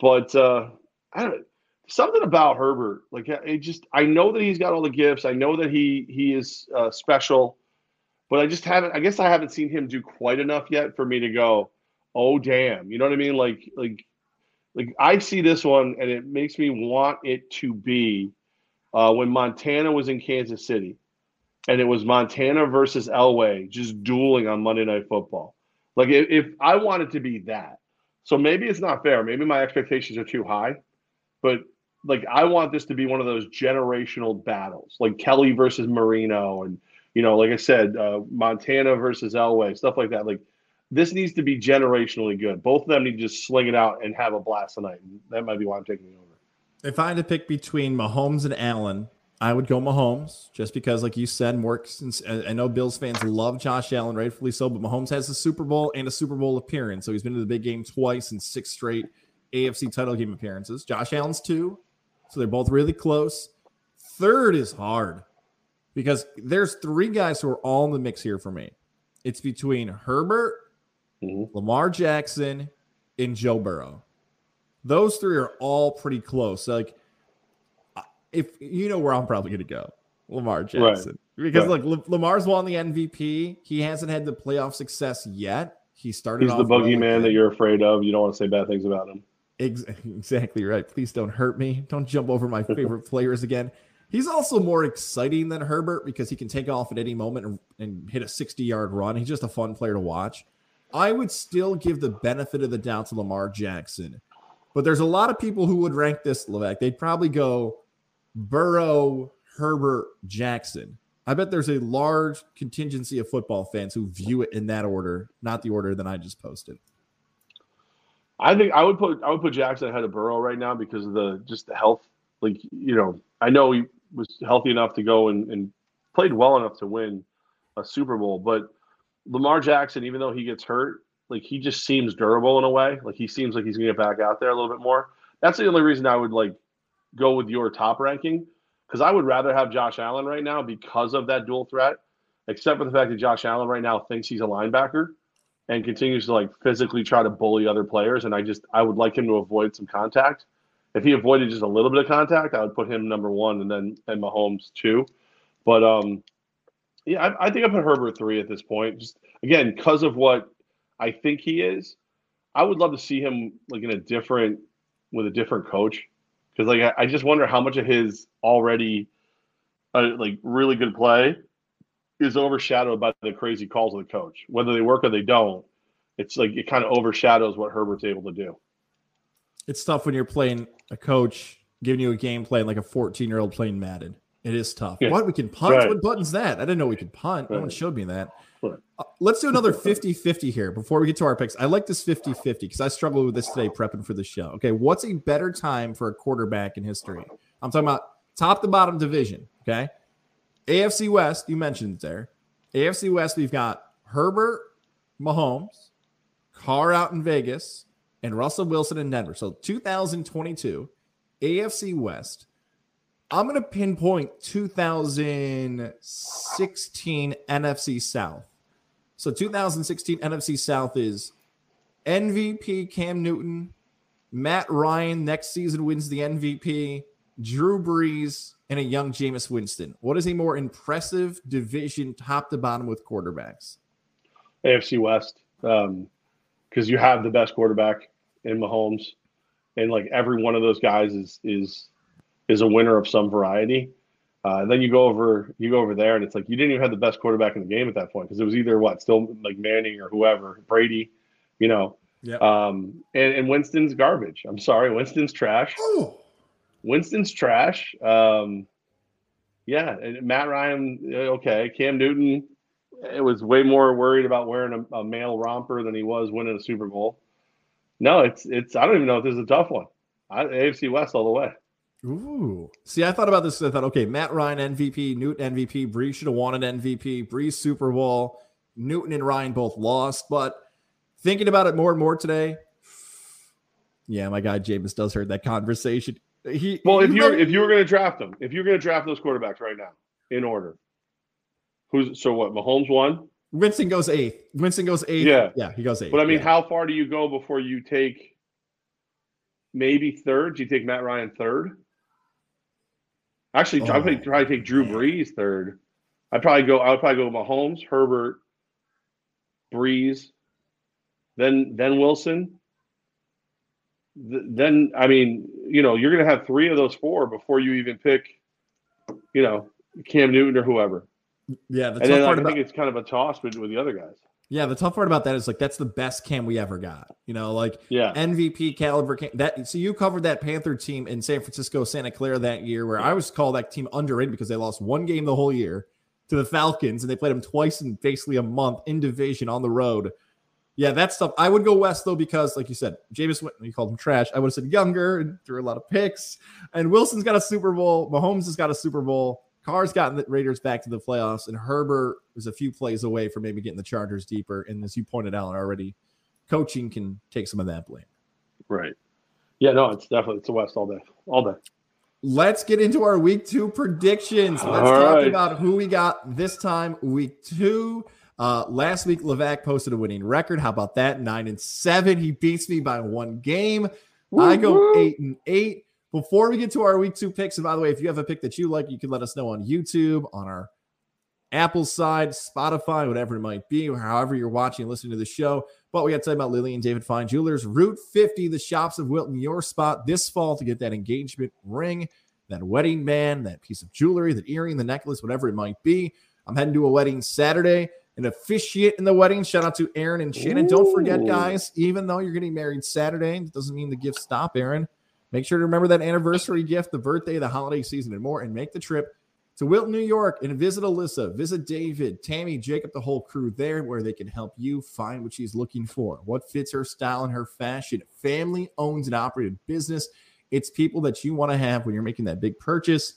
But uh, I don't something about Herbert. Like it just, I know that he's got all the gifts. I know that he he is uh, special, but I just haven't. I guess I haven't seen him do quite enough yet for me to go, oh damn, you know what I mean? Like like like I see this one and it makes me want it to be uh, when Montana was in Kansas City and it was Montana versus Elway just dueling on Monday Night Football. Like if, if I wanted to be that, so maybe it's not fair. Maybe my expectations are too high, but like I want this to be one of those generational battles, like Kelly versus Marino, and you know, like I said, uh, Montana versus Elway, stuff like that. Like this needs to be generationally good. Both of them need to just sling it out and have a blast tonight. That might be why I'm taking over. If I had to pick between Mahomes and Allen, I would go Mahomes just because, like you said, works. I know Bills fans love Josh Allen, rightfully so, but Mahomes has a Super Bowl and a Super Bowl appearance. So he's been to the big game twice in six straight AFC title game appearances. Josh Allen's two. So they're both really close. Third is hard because there's three guys who are all in the mix here for me. It's between Herbert, mm-hmm. Lamar Jackson, and Joe Burrow. Those three are all pretty close. Like if you know where I'm probably going to go, Lamar Jackson, right. because right. look, Lamar's won the MVP. He hasn't had the playoff success yet. He started. He's the boogeyman that you're afraid of. You don't want to say bad things about him. Exactly right. Please don't hurt me. Don't jump over my favorite players again. He's also more exciting than Herbert because he can take off at any moment and, and, hit a 60 yard run. He's just a fun player to watch. I would still give the benefit of the doubt to Lamar Jackson, but there's a lot of people who would rank this Levack. They'd probably go Burrow, Herbert, Jackson. I bet there's a large contingency of football fans who view it in that order, not the order that I just posted. I think I would put I would put Jackson ahead of Burrow right now because of the just the health. Like you know, I know he was healthy enough to go and, and played well enough to win a Super Bowl, but Lamar Jackson, even though he gets hurt, like he just seems durable in a way. Like he seems like he's gonna get back out there a little bit more. That's the only reason I would like go with your top ranking because I would rather have Josh Allen right now because of that dual threat, except for the fact that Josh Allen right now thinks he's a linebacker and continues to like physically try to bully other players. And I just I would like him to avoid some contact. If he avoided just a little bit of contact, I would put him number one and then and Mahomes two. But um, yeah, I, I think I put Herbert three at this point. Just again because of what I think he is. I would love to see him like in a different with a different coach because like I, I, just wonder how much of his already uh, like really good play is overshadowed by the crazy calls of the coach. Whether they work or they don't, it's like it kind of overshadows what Herbert's able to do. It's tough when you're playing a coach giving you a game plan like a 14 year old playing Madden. It is tough. Yeah. What we can punt? Right. What button's that? I didn't know we could punt. Right. No one showed me that. Uh, let's do another 50 50 here before we get to our picks. I like this 50 50 because I struggled with this today prepping for the show. Okay. What's a better time for a quarterback in history? I'm talking about top to bottom division. Okay. AFC West, you mentioned there. AFC West, we've got Herbert, Mahomes, Carr out in Vegas, and Russell Wilson in Denver. So 2022, AFC West. I'm going to pinpoint 2016 NFC South. So 2016 NFC South is MVP Cam Newton, Matt Ryan next season wins the MVP, Drew Brees, and a young Jameis Winston. What is a more impressive division top to bottom with quarterbacks? AFC West, because um, you have the best quarterback in Mahomes, and like every one of those guys is is is a winner of some variety. Uh, and then you go over you go over there, and it's like you didn't even have the best quarterback in the game at that point because it was either what still like Manning or whoever Brady, you know. Yeah. Um, and, and Winston's garbage. I'm sorry, Winston's trash. Ooh. Winston's trash. Um, yeah, and Matt Ryan, okay. Cam Newton, it was way more worried about wearing a, a male romper than he was winning a Super Bowl. No, it's it's. I don't even know if this is a tough one. I, AFC West all the way. Ooh. See, I thought about this. I thought, okay, Matt Ryan MVP, Newton MVP, Brees should have won an MVP, Brees Super Bowl. Newton and Ryan both lost, but thinking about it more and more today, yeah, my guy James does heard that conversation. He well, if you are if you were going to draft them, if you're going to draft those quarterbacks right now in order, who's so what? Mahomes won. Winston goes eighth. Winston goes eighth. Yeah, yeah, he goes eighth. But I mean, yeah. how far do you go before you take maybe third? Do you take Matt Ryan third? Actually, oh, I'd probably, probably take Drew Brees third. I'd probably go. I would probably go Mahomes, Herbert, Brees, then then Wilson. then I mean, you know, you're going to have three of those four before you even pick, you know, Cam Newton or whoever. Yeah, the and then I about, think it's kind of a toss with, with the other guys. Yeah, the tough part about that is like that's the best Cam we ever got. You know, like yeah, MVP caliber Cam. That so you covered that Panther team in San Francisco, Santa Clara that year, where I was called that team underrated because they lost one game the whole year to the Falcons, and they played them twice in basically a month in division on the road. Yeah, that stuff. I would go west though because, like you said, Jameis Winston, you called him trash. I would have said younger and threw a lot of picks. And Wilson's got a Super Bowl. Mahomes has got a Super Bowl. Carr's gotten the Raiders back to the playoffs, and Herbert is a few plays away from maybe getting the Chargers deeper. And as you pointed out already, coaching can take some of that blame. Right. Yeah, no, it's definitely it's the West all day. All day. Let's get into our week two predictions. Let's all talk right. about who we got this time, week two. Uh, last week, Levack posted a winning record. How about that? Nine and seven. He beats me by one game. Woo-hoo. I go eight and eight. Before we get to our week two picks, and by the way, if you have a pick that you like, you can let us know on YouTube, on our Apple side, Spotify, whatever it might be, or however you're watching and listening to the show. But we got to talk about Lily and David Fine Jewelers, Route 50, the shops of Wilton, your spot this fall to get that engagement ring, that wedding band, that piece of jewelry, that earring, the necklace, whatever it might be. I'm heading to a wedding Saturday and officiate in the wedding. Shout out to Aaron and Shannon. Ooh. Don't forget, guys, even though you're getting married Saturday, it doesn't mean the gifts stop, Aaron. Make sure to remember that anniversary gift, the birthday, the holiday season, and more, and make the trip to Wilton, New York, and visit Alyssa, visit David, Tammy, Jacob, the whole crew there, where they can help you find what she's looking for, what fits her style and her fashion. Family owns and operated business. It's people that you want to have when you're making that big purchase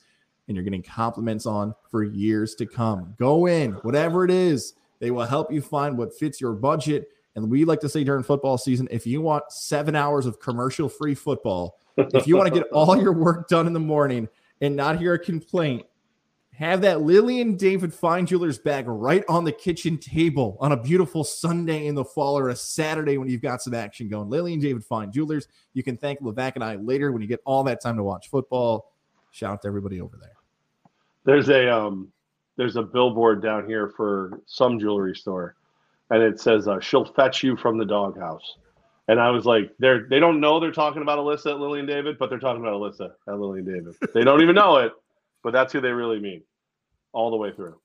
and you're getting compliments on for years to come. Go in, whatever it is, they will help you find what fits your budget. And we like to say during football season, if you want seven hours of commercial free football, if you want to get all your work done in the morning and not hear a complaint, have that Lily and David Fine Jewelers bag right on the kitchen table on a beautiful Sunday in the fall or a Saturday when you've got some action going. Lily and David Fine Jewelers. You can thank Levack and I later when you get all that time to watch football. Shout out to everybody over there. There's a um, there's a billboard down here for some jewelry store, and it says uh, she'll fetch you from the doghouse. And I was like, they're they don't know they're talking about Alyssa at Lily and David, but they're talking about Alyssa at Lily and David. They don't even know it, but that's who they really mean, all the way through.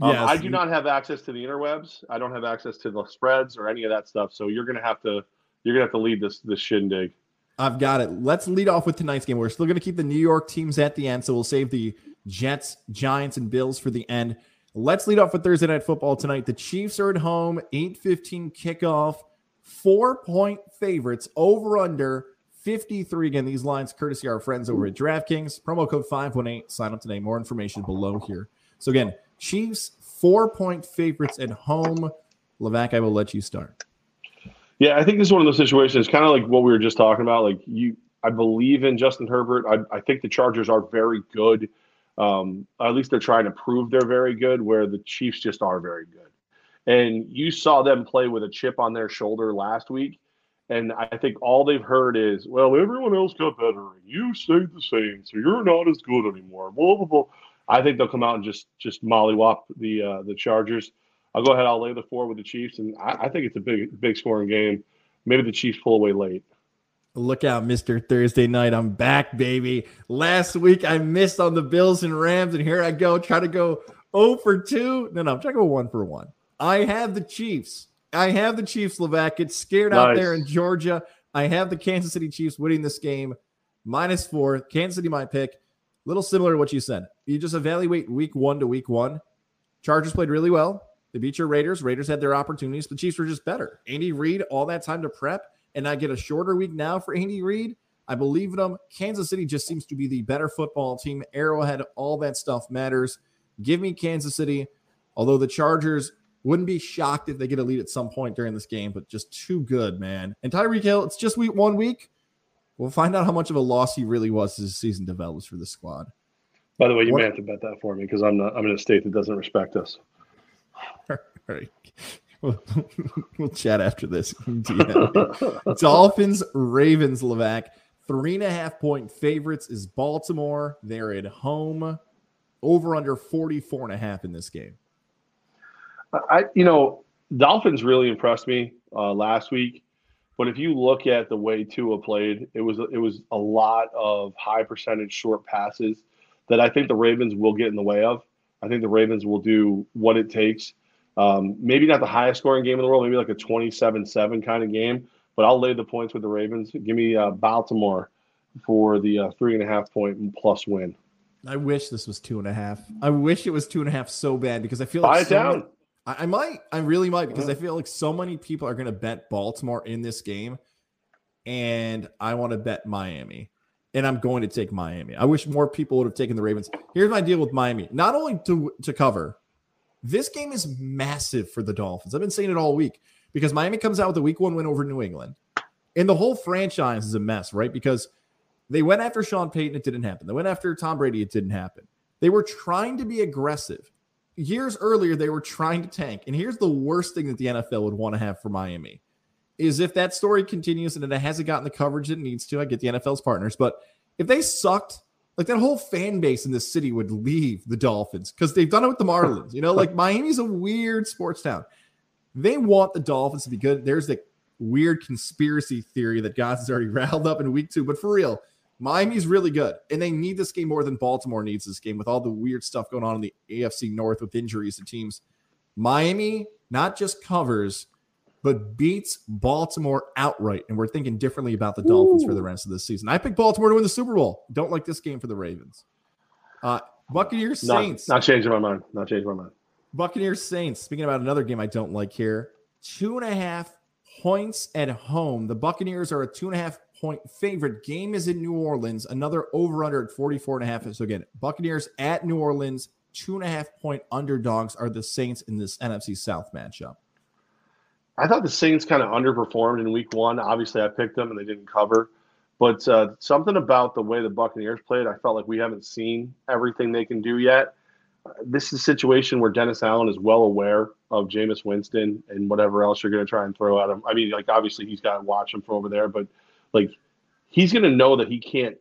Um, yes. I do not have access to the interwebs. I don't have access to the spreads or any of that stuff. So you're gonna have to you're gonna have to lead this this shindig. I've got it. Let's lead off with tonight's game. We're still gonna keep the New York teams at the end, so we'll save the Jets, Giants, and Bills for the end. Let's lead off with Thursday night football tonight. The Chiefs are at home, 8:15 kickoff, four point favorites over under 53. Again, these lines courtesy our friends over at DraftKings. Promo code 518. Sign up today. More information below here. So again, Chiefs four point favorites at home. Levack, I will let you start. Yeah, I think this is one of those situations, kind of like what we were just talking about. Like you, I believe in Justin Herbert. I, I think the Chargers are very good. Um, at least they're trying to prove they're very good, where the Chiefs just are very good. And you saw them play with a chip on their shoulder last week. And I think all they've heard is, well, everyone else got better. You stayed the same, so you're not as good anymore. Blah, blah, blah. I think they'll come out and just just mollywop the uh, the Chargers. I'll go ahead. I'll lay the four with the Chiefs, and I, I think it's a big big scoring game. Maybe the Chiefs pull away late. Look out, Mr. Thursday night. I'm back, baby. Last week I missed on the Bills and Rams, and here I go, try to go 0 for 2. No, no, I'm trying to go 1 for 1. I have the Chiefs. I have the Chiefs, Levack. It's scared nice. out there in Georgia. I have the Kansas City Chiefs winning this game minus four. Kansas City, my pick. Little similar to what you said. You just evaluate week one to week one. Chargers played really well. They beat your Raiders. Raiders had their opportunities. The Chiefs were just better. Andy Reid, all that time to prep and I get a shorter week now for Andy Reid. I believe in them. Kansas City just seems to be the better football team. Arrowhead, all that stuff matters. Give me Kansas City. Although the Chargers wouldn't be shocked if they get a lead at some point during this game, but just too good, man. And Tyreek Hill, it's just week one week. We'll find out how much of a loss he really was as the season develops for the squad. By the way, you what? may have to bet that for me because I'm not. I'm in a state that doesn't respect us. All right. We'll, chat after this. Dolphins, Ravens, Levack. Three and a half point favorites is Baltimore. They're at home. Over under 44 and a half in this game. I, you know, Dolphins really impressed me uh, last week. But if you look at the way Tua played, it was it was a lot of high percentage short passes that I think the Ravens will get in the way of. I think the Ravens will do what it takes Um, maybe not the highest scoring game in the world, maybe like a 27-7 kind of game. But I'll lay the points with the Ravens. Give me uh, Baltimore for the uh, three and a half point plus win. I wish this was two and a half. I wish it was two and a half so bad because I feel Buy like so down. many- I, I might. I really might because Yeah. I feel like so many people are going to bet Baltimore in this game, and I want to bet Miami, and I'm going to take Miami. I wish more people would have taken the Ravens. Here's my deal with Miami: not only to to cover, this game is massive for the Dolphins. I've been saying it all week because Miami comes out with a Week One win over New England, and the whole franchise is a mess, right? Because they went after Sean Payton, it didn't happen. They went after Tom Brady, it didn't happen. They were trying to be aggressive. Years earlier, they were trying to tank. And here's the worst thing that the NFL would want to have for Miami is if that story continues and it hasn't gotten the coverage it needs to. I get the NFL's partners, but if they sucked, like that whole fan base in this city would leave the Dolphins because they've done it with the Marlins. You know, like Miami's a weird sports town. They want the Dolphins to be good. There's the weird conspiracy theory that Goz has already riled up in week two, but for real, Miami's really good, and they need this game more than Baltimore needs this game with all the weird stuff going on in the AFC North with injuries to teams. Miami not just covers, but beats Baltimore outright, and we're thinking differently about the Dolphins for the rest of the season. I picked Baltimore to win the Super Bowl. Don't like this game for the Ravens. Uh, Buccaneers Not, Saints. not changing my mind. Not changing my mind. Buccaneers Saints. Speaking about another game I don't like here, two and a half points at home. The Buccaneers are a two and a half point favorite. Game is in New Orleans. Another over under at 44 and a half. So again, Buccaneers at New Orleans, two and a half point underdogs are the Saints in this NFC South matchup. I thought the Saints kind of underperformed in week one. Obviously, I picked them and they didn't cover. But uh, something about the way the Buccaneers played, I felt like we haven't seen everything they can do yet. This is a situation where Dennis Allen is well aware of Jameis Winston and whatever else you're going to try and throw at him. I mean, like obviously he's got to watch him from over there, but like he's going to know that he can't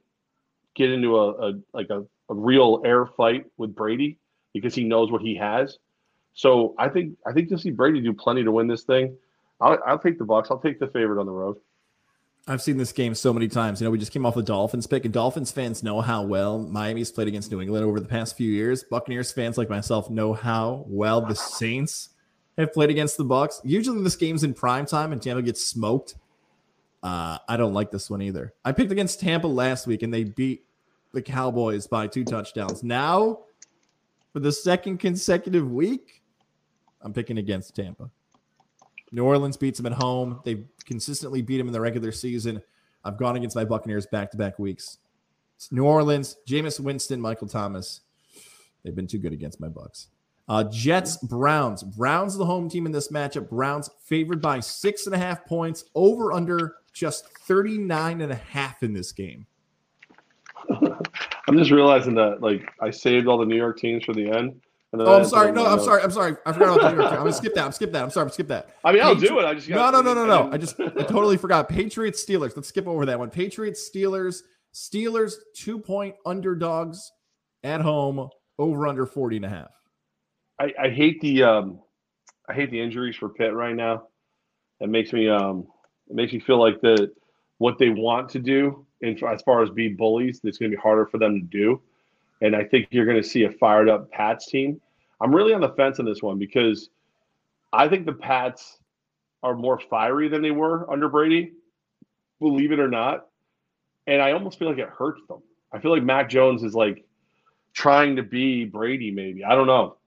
get into a, a like a, a real air fight with Brady because he knows what he has. So I think I think to see Brady do plenty to win this thing. I'll, I'll take the Bucks. I'll take the favorite on the road. I've seen this game so many times. You know, we just came off the Dolphins pick, and Dolphins fans know how well Miami's played against New England over the past few years. Buccaneers fans like myself know how well the Saints have played against the Bucks. Usually, this game's in prime time, and Tampa gets smoked. Uh, I don't like this one either. I picked against Tampa last week, and they beat the Cowboys by two touchdowns. Now, for the second consecutive week, I'm picking against Tampa. New Orleans beats them at home. They consistently beat them in the regular season. I've gone against my Buccaneers back to back weeks. It's New Orleans, Jameis Winston, Michael Thomas. They've been too good against my Bucks. Uh, Jets, Browns. Browns, the home team in this matchup. Browns favored by six and a half points, over under just 39 and a half in this game. I'm just realizing that like I saved all the New York teams for the end. And then Oh, I I'm sorry. No, I'm sorry. I'm sorry. I forgot about the New I'm gonna skip that. I'm skip that. I'm sorry. I'm skip that. I mean, I'll Patri- do it. I just No, got no, no, no, no. didn't- I just I totally forgot. Patriots Steelers. Let's skip over that one. Patriots Steelers. Steelers two point underdogs at home over under 40 and a half. I, I hate the um, I hate the injuries for Pitt right now. It makes me um, it makes me feel like the what they want to do, and as far as be bullies, it's going to be harder for them to do. And I think you're going to see a fired up Pats team. I'm really on the fence on this one because I think the Pats are more fiery than they were under Brady, believe it or not. And I almost feel like it hurts them. I feel like Mac Jones is like trying to be Brady, maybe. I don't know.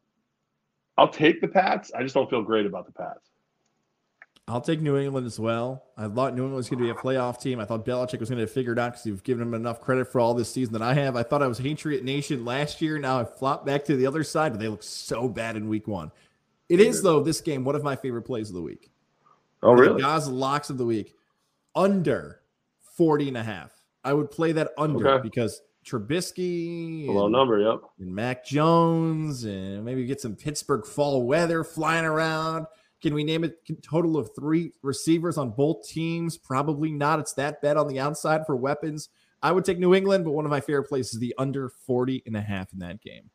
I'll take the Pats. I just don't feel great about the Pats. I'll take New England as well. I thought New England was going to be a playoff team. I thought Belichick was going to figure it out because you've given him enough credit for all this season that I have. I thought I was Patriot Nation last year. Now I've flopped back to the other side, but they look so bad in week one. It is, though, this game, one of my favorite plays of the week. Oh, The really? Guys locks of the week under 40 and a half. I would play that under Okay. because Trubisky low and, number. Yep. and Mac Jones and maybe get some Pittsburgh fall weather flying around. Can we name it a total of three receivers on both teams? Probably not. It's that bad on the outside for weapons. I would take New England, but one of my favorite plays is the under 40 and a half in that game.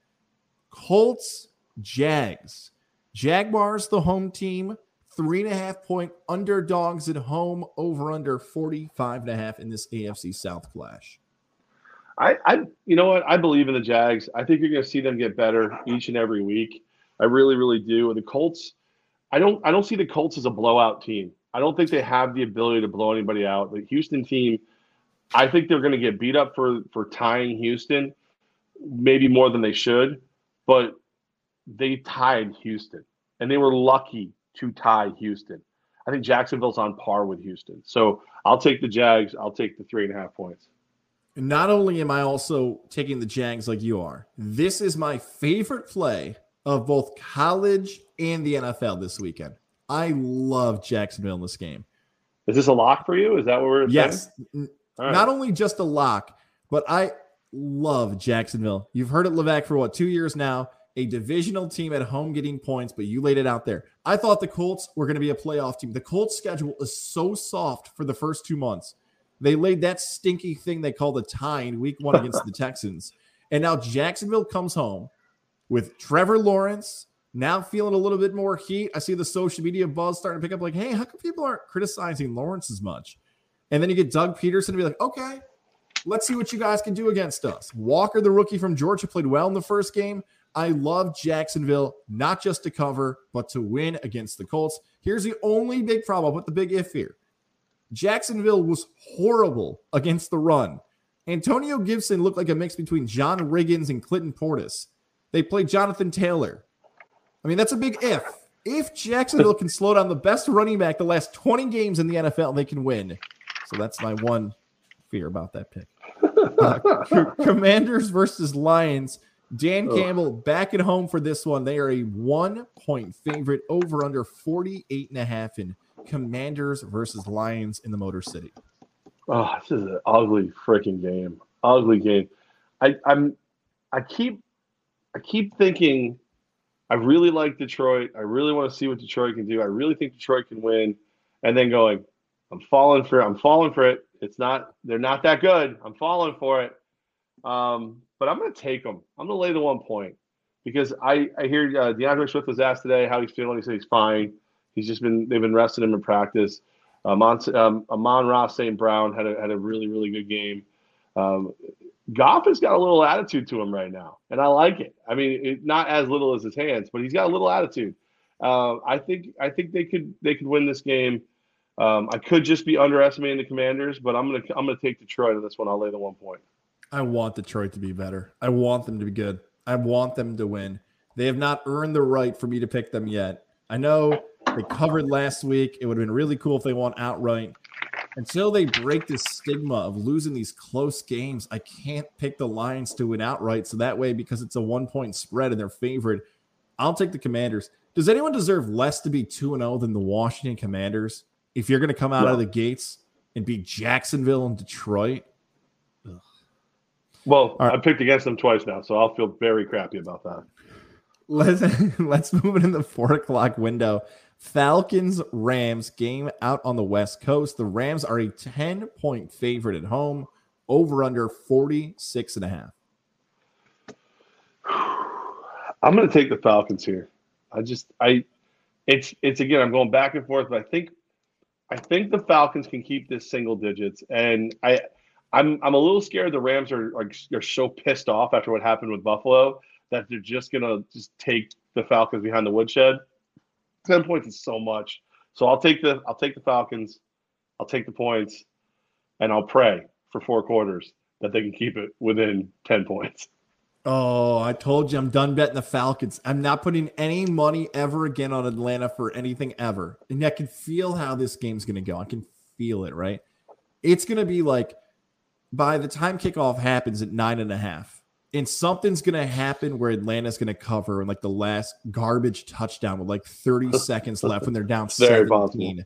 Colts, Jags. Jaguars, the home team, three and a half point underdogs at home, over under 45 and a half in this AFC South clash. I, I, you know what? I believe in the Jags. I think you're going to see them get better each and every week. I really, really do. The Colts, I don't I don't see the Colts as a blowout team. I don't think they have the ability to blow anybody out. The Houston team, I think they're going to get beat up for for tying Houston, maybe more than they should, but they tied Houston, and they were lucky to tie Houston. I think Jacksonville's on par with Houston, so I'll take the Jags. I'll take the three and a half points. Not only am I also taking the Jags like you are, this is my favorite play of both college and the NFL this weekend. I love Jacksonville in this game. Is this a lock for you? Is that what we're yes? Right. Not only just a lock, but I love Jacksonville. You've heard it, Levack, for what two years now. A divisional team at home getting points, but you laid it out there. I thought the Colts were going to be a playoff team. The Colts schedule is so soft for the first two months. They laid that stinky thing they call the tie in week one against the Texans. And now Jacksonville comes home with Trevor Lawrence, now feeling a little bit more heat. I see the social media buzz starting to pick up like, hey, how come people aren't criticizing Lawrence as much? And then you get Doug Pederson to be like, okay, let's see what you guys can do against us. Walker, the rookie from Georgia, played well in the first game. I love Jacksonville, not just to cover, but to win against the Colts. Here's the only big problem. Put the big if here. Jacksonville was horrible against the run. Antonio Gibson looked like a mix between John Riggins and Clinton Portis. They play Jonathan Taylor. I mean, that's a big if. If Jacksonville can slow down the best running back the last 20 games in the NFL, they can win. So that's my one fear about that pick. Uh, Commanders versus Lions. Dan Campbell back at home for this one. They are a one point favorite over under 48 and a half in Commanders versus Lions in the Motor City. Oh, this is an ugly freaking game. Ugly game. I, I'm I keep I keep thinking I really like Detroit. I really want to see what Detroit can do. I really think Detroit can win. And then going, I'm falling for it. I'm falling for it. It's not, they're not that good. I'm falling for it. Um, but I'm going to take them. I'm going to lay the one point because I, I hear uh, D'Andre Swift was asked today how he's feeling. He said he's fine. He's just been, they've been resting him in practice. Um, um, Amon-Ra St. Brown had a, had a really, really good game. Um, Goff has got a little attitude to him right now, and I like it. I mean, it, not as little as his hands, but he's got a little attitude. Uh, I think I think they could they could win this game. Um, I could just be underestimating the Commanders, but I'm gonna I'm gonna take Detroit on this one. I'll lay the one point. I want Detroit to be better. I want them to be good. I want them to win. They have not earned the right for me to pick them yet. I know they covered last week. It would have been really cool if they won outright until they break this stigma of losing these close games, I can't pick the Lions to win outright. So that way, because it's a one point spread and they're favored, I'll take the Commanders. Does anyone deserve less to be 2 0 than the Washington Commanders? If you're going to come out of the gates and beat Jacksonville and Detroit? Ugh. Well, right. I picked against them twice now, so I'll feel very crappy about that. Let's let's move it in the four o'clock window. Falcons Rams game out on the West Coast. The Rams are a 10 point favorite at home, over under 46 and a half. I'm going to take the Falcons here. I just, I, it's, it's again, I'm going back and forth, but I think, I think the Falcons can keep this single digits. And I, I'm, I'm a little scared the Rams are, are, are so pissed off after what happened with Buffalo that they're just going to just take the Falcons behind the woodshed. 10 points is so much. So I'll take the I'll take the Falcons. I'll take the points and I'll pray for four quarters that they can keep it within 10 points. Oh, I told you I'm done betting the Falcons. I'm not putting any money ever again on Atlanta for anything ever. And I can feel how this game's going to go. I can feel it, right? It's going to be like by the time kickoff happens at nine and a half, and something's gonna happen where Atlanta's gonna cover in like the last garbage touchdown with like 30 seconds left when they're down 17. Possible.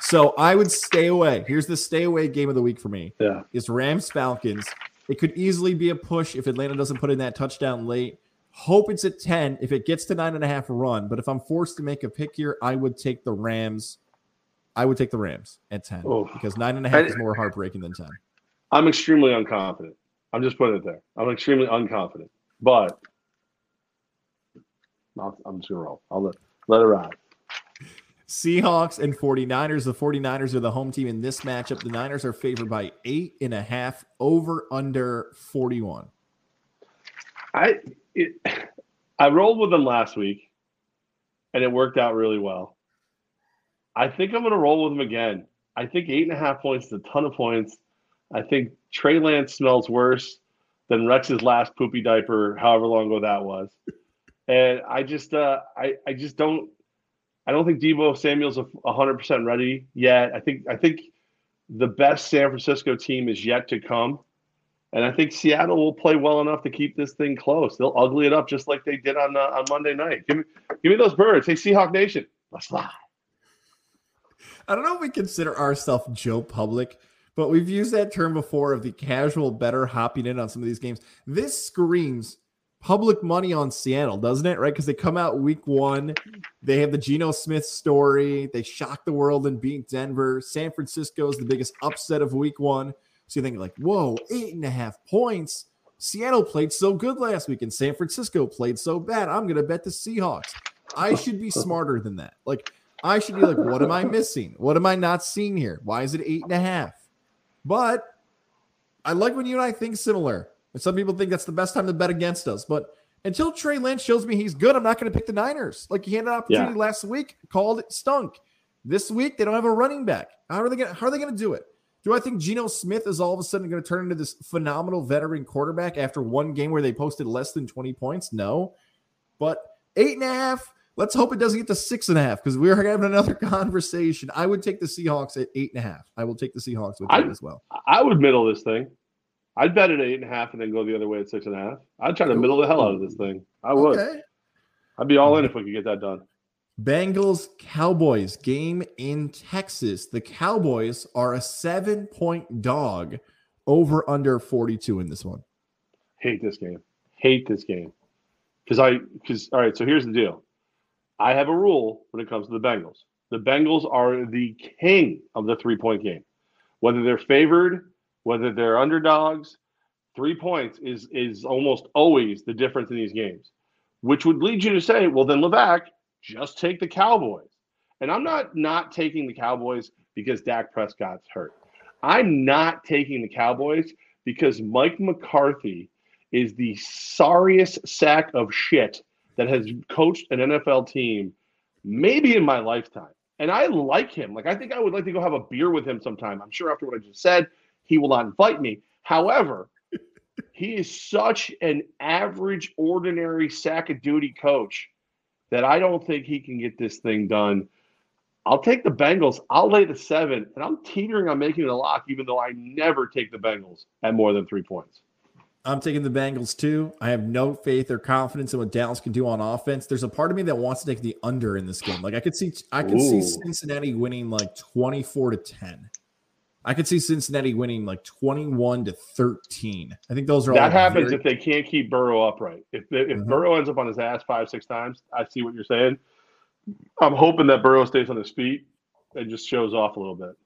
So I would stay away. Here's the stay away game of the week for me. Yeah. Is Rams Falcons. It could easily be a push if Atlanta doesn't put in that touchdown late. Hope it's at 10. If it gets to nine and a half run, but if I'm forced to make a pick here, I would take the Rams. I would take the Rams at 10 oh. because nine and a half is more heartbreaking than 10. I'm extremely unconfident. I'm just putting it there. I'm extremely unconfident, but I'm just gonna roll. I'll let let it ride. Seahawks and 49ers. The 49ers are the home team in this matchup. The Niners are favored by eight and a half over under 41. I it, I rolled with them last week and it worked out really well. I think I'm going to roll with them again. I think eight and a half points is a ton of points. I think Trey Lance smells worse than Rex's last poopy diaper, however long ago that was. And I just, uh, I, I just don't, I don't think Deebo Samuel's hundred percent ready yet. I think, I think the best San Francisco team is yet to come. And I think Seattle will play well enough to keep this thing close. They'll ugly it up just like they did on uh, on Monday night. Give me, give me those birds. Hey, Seahawk Nation, let's fly. I don't know if we consider ourselves Joe Public, but we've used that term before of the casual better hopping in on some of these games. This screams public money on Seattle, doesn't it? Right? Because they come out week one, they have the Geno Smith story, they shock the world and beat Denver. San Francisco is the biggest upset of week one. So you think like, whoa, eight and a half points. Seattle played so good last week, and San Francisco played so bad. I'm gonna bet the Seahawks. I should be smarter than that. Like I should be like, what am I missing? What am I not seeing here? Why is it eight and a half? But I like when you and I think similar. And some people think that's the best time to bet against us. But until Trey Lance shows me he's good, I'm not going to pick the Niners. Like he had an opportunity yeah. last week, called it stunk. This week they don't have a running back. How are they going? How are they going to do it? Do I think Geno Smith is all of a sudden going to turn into this phenomenal veteran quarterback after one game where they posted less than 20 points? No. But eight and a half, Let's hope it doesn't get to six and a half because we're having another conversation. I would take the Seahawks at eight and a half. I will take the Seahawks with that as well. I would middle this thing. I'd bet it at eight and a half and then go the other way at six and a half. I'd try to middle the hell out of this thing. I would. Okay. I'd be all in if we could get that done. Bengals Cowboys game in Texas. The Cowboys are a seven point dog over under 42 in this one. Hate this game. Hate this game. Because I, because, all right, so here's the deal. I have a rule when it comes to the Bengals. The Bengals are the king of the three point game. Whether they're favored, whether they're underdogs, three points is is almost always the difference in these games, which would lead you to say, well, then Levack, just take the Cowboys. And I'm not not taking the Cowboys because Dak Prescott's hurt. I'm not taking the Cowboys because Mike McCarthy is the sorriest sack of shit that has coached an NFL team maybe in my lifetime. And I like him. Like, I think I would like to go have a beer with him sometime. I'm sure after what I just said, he will not invite me. However, he is such an average, ordinary sack of duty coach that I don't think he can get this thing done. I'll take the Bengals. I'll lay the seven, and I'm teetering on making it a lock, even though I never take the Bengals at more than three points. I'm taking the Bengals too. I have no faith or confidence in what Dallas can do on offense. There's a part of me that wants to take the under in this game. Like I could see, I could Ooh. see Cincinnati winning like 24 to 10. I could see Cincinnati winning like 21 to 13. I think those are that happens very- if they can't keep Burrow upright. If if mm-hmm. Burrow ends up on his ass five six times, I see what you're saying. I'm hoping that Burrow stays on his feet and just shows off a little bit.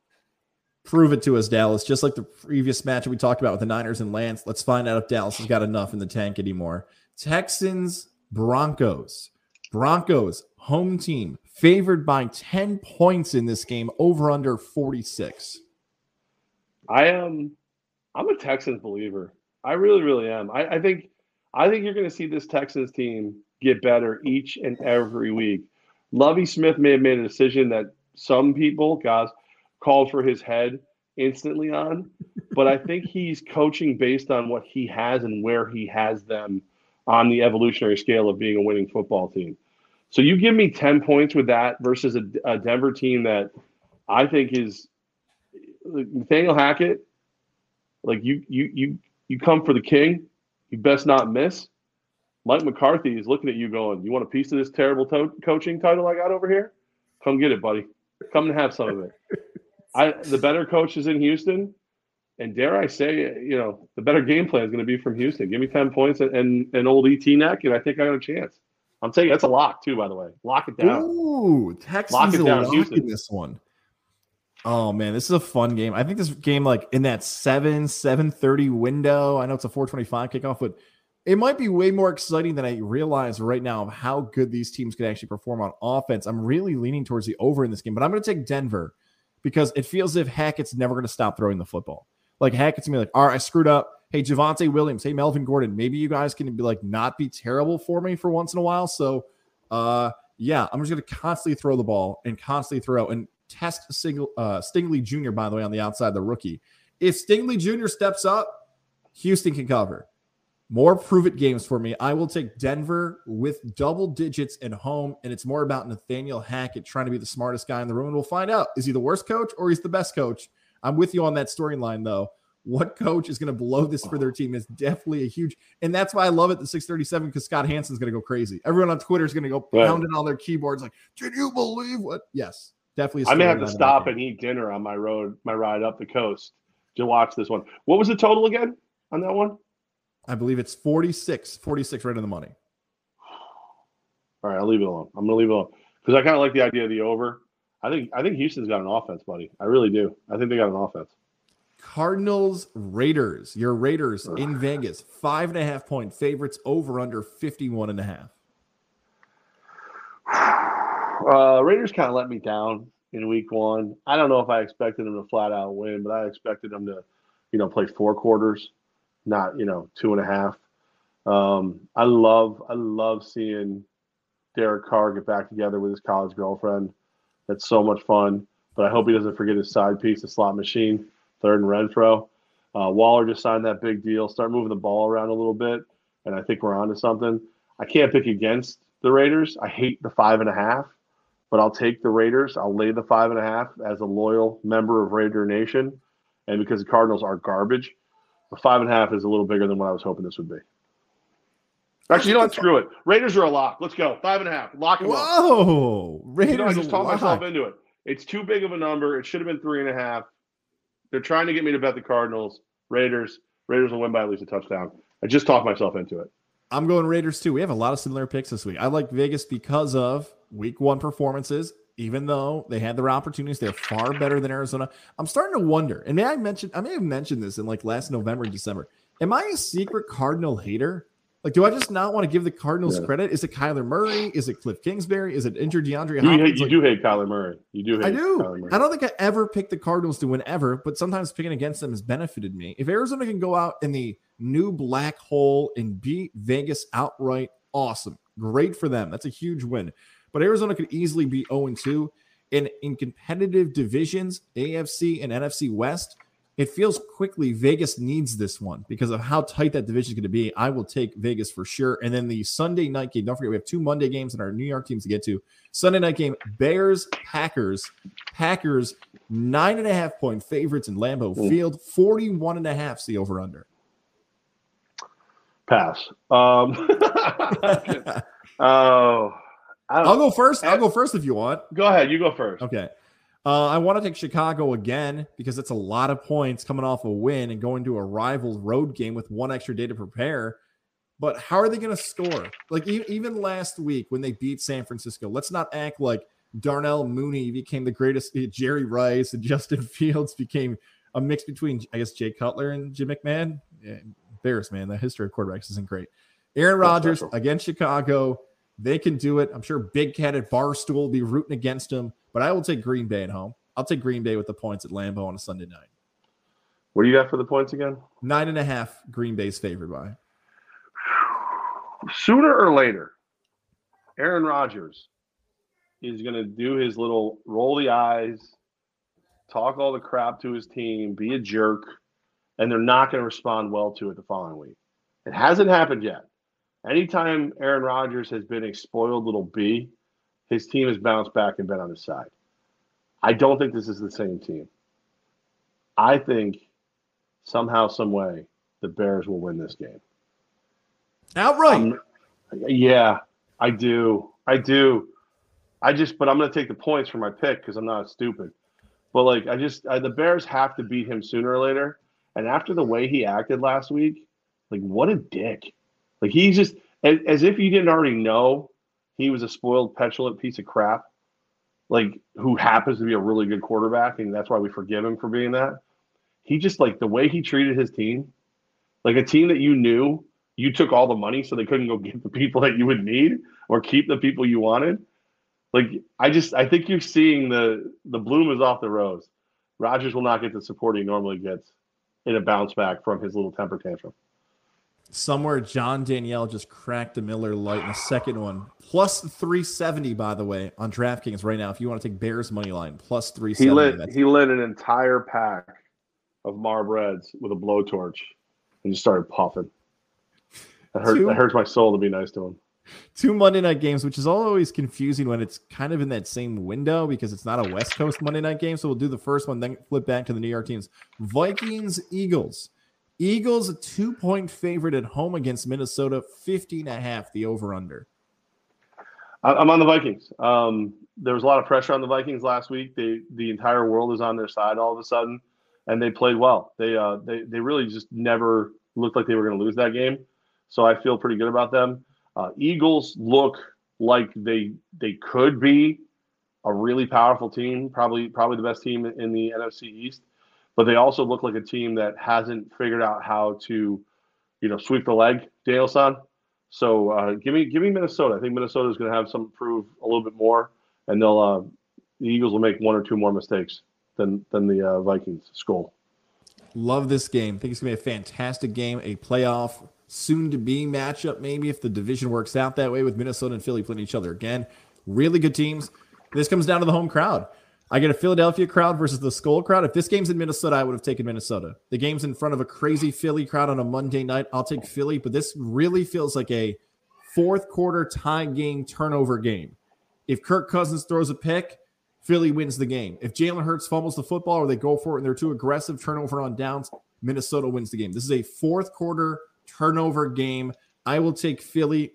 Prove it to us, Dallas. Just like the previous match we talked about with the Niners and Lance. Let's find out if Dallas has got enough in the tank anymore. Texans, Broncos. Broncos, home team, favored by 10 points in this game, over under 46. I am I'm a Texans believer. I really, really am. I, I think I think you're gonna see this Texans team get better each and every week. Lovie Smith may have made a decision that some people, guys, called for his head instantly on, but I think he's coaching based on what he has and where he has them on the evolutionary scale of being a winning football team. So you give me 10 points with that versus a, a Denver team that I think is Nathaniel Hackett, like you you you you come for the king, you best not miss. Mike McCarthy is looking at you going, "You want a piece of this terrible to- coaching title I got over here? Come get it, buddy. Come and have some of it." I the better coach is in Houston, and dare I say, you know, the better game plan is going to be from Houston. Give me ten points and, and an old ET neck, and I think I got a chance. I'm saying that's a lock too, by the way. Lock it down. Ooh, Texans lock it down, Houston. this one. Oh man, this is a fun game. I think this game, like in that seven seven thirty window. I know it's a four twenty five kickoff, but it might be way more exciting than I realize right now of how good these teams can actually perform on offense. I'm really leaning towards the over in this game, but I'm going to take Denver because it feels as if Hackett's never going to stop throwing the football. Like Hackett's gonna be like, all right, I screwed up. Hey, Javonte Williams. Hey, Melvin Gordon. Maybe you guys can be like not be terrible for me for once in a while. So, uh, yeah, I'm just gonna constantly throw the ball and constantly throw. And Test single, uh, Stingley Jr., by the way, on the outside, the rookie. If Stingley Jr. steps up, Houston can cover. More prove it games for me. I will take Denver with double digits at home, and it's more about Nathaniel Hackett trying to be the smartest guy in the room. And we'll find out is he the worst coach or he's the best coach? I'm with you on that storyline, though. What coach is going to blow this for their team is definitely a huge, and that's why I love it. The 637 because Scott Hanson's going to go crazy. Everyone on Twitter is going to go Right. pounding on their keyboards like, "Did you believe what?" Yes, definitely. I may have to stop and eat dinner on my road, my ride up the coast to watch this one. What was the total again on that one? I believe it's 46, 46 right on the money. All right, I'll leave it alone. I'm gonna leave it alone because I kind of like the idea of the over. I think I think Houston's got an offense, buddy. I really do. I think they got an offense. Cardinals Raiders. Your Raiders in Vegas, five and a half point favorites over under 51 and a half. Uh, Raiders kind of let me down in week one. I don't know if I expected them to flat out win, but I expected them to, you know, play four quarters, not you know two and a half. Um, I love I love seeing Derek Carr get back together with his college girlfriend. That's so much fun. But I hope he doesn't forget his side piece, the slot machine, third and Renfrow. Uh, Waller just signed that big deal. Start moving the ball around a little bit, and I think we're on to something. I can't pick against the Raiders. I hate the five and a half, but I'll take the Raiders. I'll lay the five and a half as a loyal member of Raider Nation, and because the Cardinals are garbage, five and a half is a little bigger than what I was hoping this would be. Actually, you know what? Screw it. Raiders are a lock. Let's go. Five and a half. Lock them up. Whoa, Raiders! You know, I just talked myself into it. It's too big of a number. It should have been three and a half. They're trying to get me to bet the Cardinals. Raiders. Raiders will win by at least a touchdown. I just talked myself into it. I'm going Raiders too. We have a lot of similar picks this week. I like Vegas because of week one performances. Even though they had their opportunities, they're far better than Arizona. I'm starting to wonder, and may I mention, I may have mentioned this in like last November and December. Am I a secret Cardinal hater? Like, do I just not want to give the Cardinals Yeah. credit? Is it Kyler Murray? Is it Cliff Kingsbury? Is it injured DeAndre You, Hopkins? hate, you Like, do hate Kyler Murray. You do hate I do. I don't think I ever picked the Cardinals to win ever, but sometimes picking against them has benefited me. If Arizona can go out in the new black hole and beat Vegas outright, awesome. Great for them. That's a huge win. But Arizona could easily be 0 2. And in competitive divisions, AFC and NFC West, it feels quickly Vegas needs this one because of how tight that division is going to be. I will take Vegas for sure. And then the Sunday night game, don't forget, we have two Monday games and our New York teams to get to. Sunday night game, Bears, Packers. Packers, nine and a half point favorites in Lambeau. Field, 41 and a half, the over under. Pass. Um, oh, I'll go first. I'll go first if you want. go ahead. You go first. Okay. Uh, I want to take Chicago again because it's a lot of points coming off a win and going to a rival road game with one extra day to prepare. But how are they going to score? Like e- even last week when they beat San Francisco, let's not act like Darnell Mooney became the greatest. uh, Jerry Rice and Justin Fields became a mix between, I guess, Jay Cutler and Jim McMahon. Yeah, Bears, man, the history of quarterbacks isn't great. Aaron Rodgers against Chicago. They can do it. I'm sure Big Cat at Barstool will be rooting against them, but I will take Green Bay at home. I'll take Green Bay with the points at Lambeau on a Sunday night. What do you got for the points again? Nine and a half, Green Bay's favored by. Sooner or later, Aaron Rodgers is going to do his little roll the eyes, talk all the crap to his team, be a jerk, and they're not going to respond well to it the following week. It hasn't happened yet. Anytime Aaron Rodgers has been a spoiled little bee, his team has bounced back and been on his side. I don't think this is the same team. I think somehow, some way, the Bears will win this game. Outright. I'm- yeah, I do. I do. I just, but I'm going to take the points for my pick because I'm not stupid. But like, I just, I, the Bears have to beat him sooner or later. And after the way he acted last week, like, what a dick. Like, he's just, as, as if you didn't already know he was a spoiled, petulant piece of crap, like, who happens to be a really good quarterback. And that's why we forgive him for being that. He just, like, the way he treated his team, like a team that you knew you took all the money so they couldn't go get the people that you would need or keep the people you wanted. Like I just I think you're seeing the the bloom is off the rose. Rodgers will not get the support he normally gets in a bounce back from his little temper tantrum. Somewhere John Danielle just cracked a Miller Lite in the second one. Plus 370, by the way, on DraftKings right now. If you want to take Bears money line, plus 370. He lit he lit an entire pack of Marb Reds with a blowtorch and just started puffing. That, hurt, that hurts my soul to be nice to him two Monday night games, which is always confusing when it's kind of in that same window because it's not a West Coast Monday night game. So we'll do the first one, then flip back to the New York teams. Vikings, Eagles. Eagles, a two point favorite at home against Minnesota, 50 and a half, the over under. I'm on the Vikings. Um, there was a lot of pressure on the Vikings last week. They, the entire world is on their side all of a sudden, and they played well. They, uh, they, they really just never looked like they were going to lose that game. So I feel pretty good about them. Uh, Eagles look like they they could be a really powerful team, probably probably the best team in the NFC East, but they also look like a team that hasn't figured out how to, you know, sweep the leg, Daniel-san. So uh, give me give me Minnesota. I think Minnesota is going to have some prove a little bit more, and they'll uh, the Eagles will make one or two more mistakes than than the uh, Vikings. Skol. Love this game. think it's going to be a fantastic game, a playoff soon to be matchup, maybe if the division works out that way with Minnesota and Philly playing each other again. Really good teams. This comes down to the home crowd. I get a Philadelphia crowd versus the Skol crowd. If this game's in Minnesota, I would have taken Minnesota. The game's in front of a crazy Philly crowd on a Monday night. I'll take Philly, but this really feels like a fourth quarter tie game turnover game. If Kirk Cousins throws a pick, Philly wins the game. If Jalen Hurts fumbles the football or they go for it and they're too aggressive, turnover on downs, Minnesota wins the game. This is a fourth quarter turnover game. I will take Philly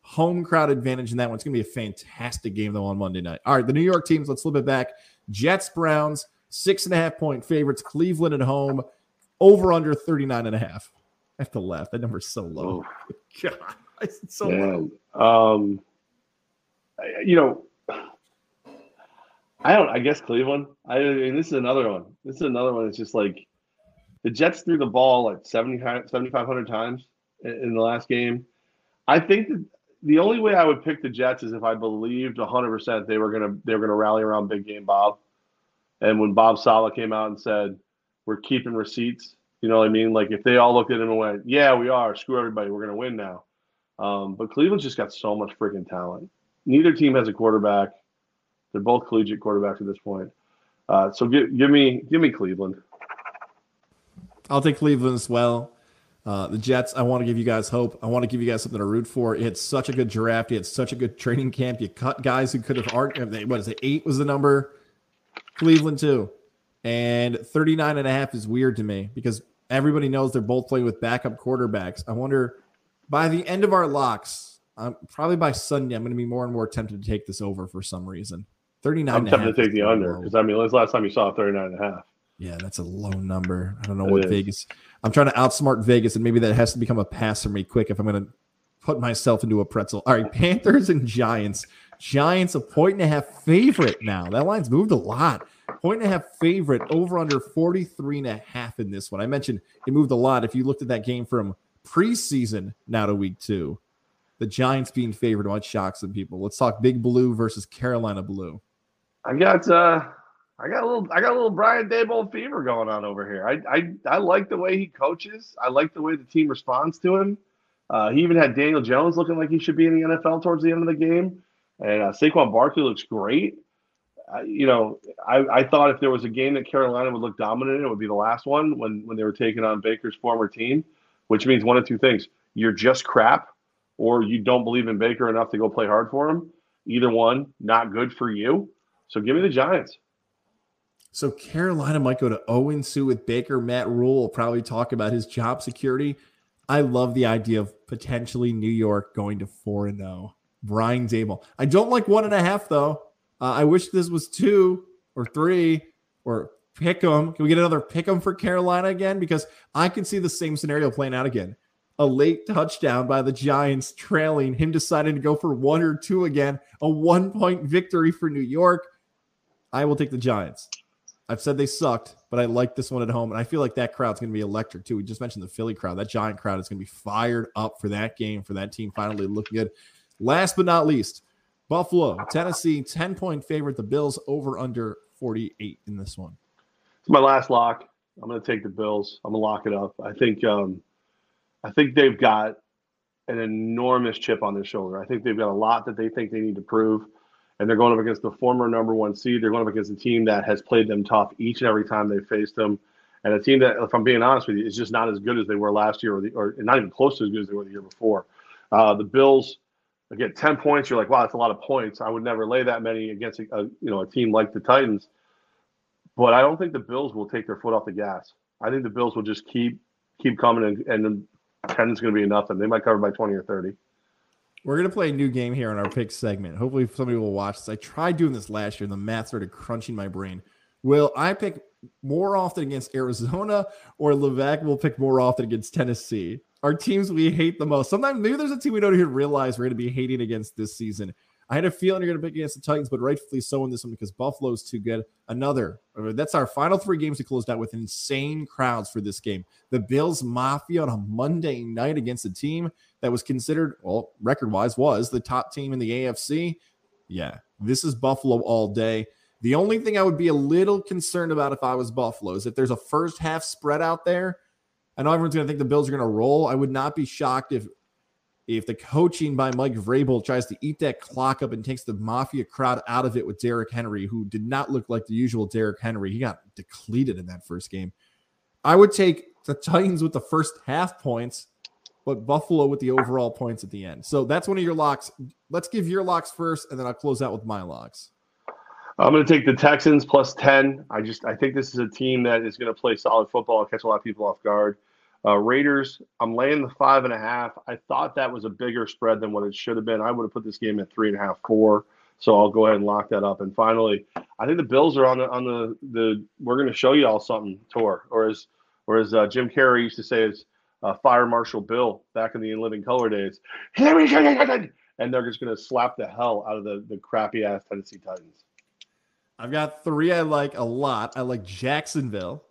home crowd advantage in that one. It's going to be a fantastic game, though, on Monday night. All right, the New York teams, let's flip it back. Jets, Browns, six and a half point favorites. Cleveland at home, over under 39 and a half. I have to laugh. That number is so low. Oh. God, it's so Man. low. Um, you know, I don't. I guess Cleveland. I mean, this is another one. This is another one. It's just like the Jets threw the ball like 7,500 times in the last game. I think that the only way I would pick the Jets is if I believed 100% they were gonna they were gonna rally around Big Game Bob. And when Bob Saleh came out and said we're keeping receipts, you know what I mean? Like if they all looked at him and went, "Yeah, we are. Screw everybody. We're gonna win now." Um, but Cleveland's just got so much freaking talent. Neither team has a quarterback. They're both collegiate quarterbacks at this point. Uh, so give, give me give me Cleveland. I'll take Cleveland as well. Uh, the Jets, I want to give you guys hope. I want to give you guys something to root for. It's such a good draft. You had such a good training camp. You cut guys who could have argued. What is it? Eight was the number. Cleveland, too. And 39 and a half is weird to me because everybody knows they're both playing with backup quarterbacks. I wonder by the end of our locks, um, probably by Sunday, I'm going to be more and more tempted to take this over for some reason. 39 I'm tempted to take the under because, I mean, the last time you saw 39 and a half? Yeah, that's a low number. I don't know it what is. Vegas. I'm trying to outsmart Vegas, and maybe that has to become a pass for me quick if I'm going to put myself into a pretzel. All right, Panthers and Giants. Giants a point and a half favorite now. That line's moved a lot. Point and a half favorite over under 43 and a half in this one. I mentioned it moved a lot. If you looked at that game from preseason now to week two, the Giants being favored might shock some people. Let's talk Big Blue versus Carolina Blue. I got uh I got a little I got a little Brian Daboll fever going on over here. I I, I like the way he coaches. I like the way the team responds to him. Uh, he even had Daniel Jones looking like he should be in the NFL towards the end of the game, and uh, Saquon Barkley looks great. Uh, you know, I, I thought if there was a game that Carolina would look dominant in, it would be the last one when when they were taking on Baker's former team, which means one of two things: you're just crap, or you don't believe in Baker enough to go play hard for him. Either one, not good for you. So give me the Giants. So Carolina might go to Owen Sue with Baker. Matt Rhule will probably talk about his job security. I love the idea of potentially New York going to 4 and 0. Brian Daboll. I don't like one and a half, though. Uh, I wish this was two or three or pick them. Can we get another pick them for Carolina again? Because I can see the same scenario playing out again. A late touchdown by the Giants trailing, him deciding to go for one or two again, a one point victory for New York. I will take the Giants. I've said they sucked, but I like this one at home. And I feel like that crowd's going to be electric too. We just mentioned the Philly crowd. That giant crowd is going to be fired up for that game, for that team finally looking good. Last but not least, Buffalo, Tennessee, 10 point favorite. The Bills over under 48 in this one. It's my last lock. I'm going to take the Bills. I'm going to lock it up. I think, um, I think they've got an enormous chip on their shoulder. I think they've got a lot that they think they need to prove. And they're going up against the former number one seed. They're going up against a team that has played them tough each and every time they faced them. And a team that, if I'm being honest with you, is just not as good as they were last year, or, the, or not even close to as good as they were the year before. Uh, the Bills, again, 10 points. You're like, wow, that's a lot of points. I would never lay that many against a, a you know a team like the Titans. But I don't think the Bills will take their foot off the gas. I think the Bills will just keep keep coming, and, and 10 is going to be nothing. They might cover by 20 or 30. We're gonna play a new game here in our pick segment. Hopefully, somebody will watch this. I tried doing this last year, and the math started crunching my brain. Will I pick more often against Arizona, or Levack will pick more often against Tennessee? Our teams we hate the most. Sometimes maybe there's a team we don't even realize we're gonna be hating against this season. I had a feeling you're going to pick against the Titans, but rightfully so in this one because Buffalo's too good. Another, that's our final three games we closed out with insane crowds for this game. The Bills Mafia on a Monday night against a team that was considered, well, record wise, was the top team in the AFC. Yeah, this is Buffalo all day. The only thing I would be a little concerned about if I was Buffalo is if there's a first half spread out there. I know everyone's going to think the Bills are going to roll. I would not be shocked if if the coaching by Mike Vrabel tries to eat that clock up and takes the mafia crowd out of it with Derrick Henry, who did not look like the usual Derrick Henry, he got depleted in that first game. I would take the Titans with the first half points, but Buffalo with the overall points at the end. So that's one of your locks. Let's give your locks first, and then I'll close out with my locks. I'm going to take the Texans plus 10. I just I think this is a team that is going to play solid football and catch a lot of people off guard. Uh, Raiders, I'm laying the five and a half. I thought that was a bigger spread than what it should have been. I would have put this game at three and a half, four. So I'll go ahead and lock that up. And finally, I think the Bills are on the on the the we're going to show you all something tour, or as or as uh, Jim Carrey used to say, is uh, Fire Marshal Bill back in the In Living Color days. And they're just going to slap the hell out of the the crappy ass Tennessee Titans. I've got three I like a lot. I like Jacksonville.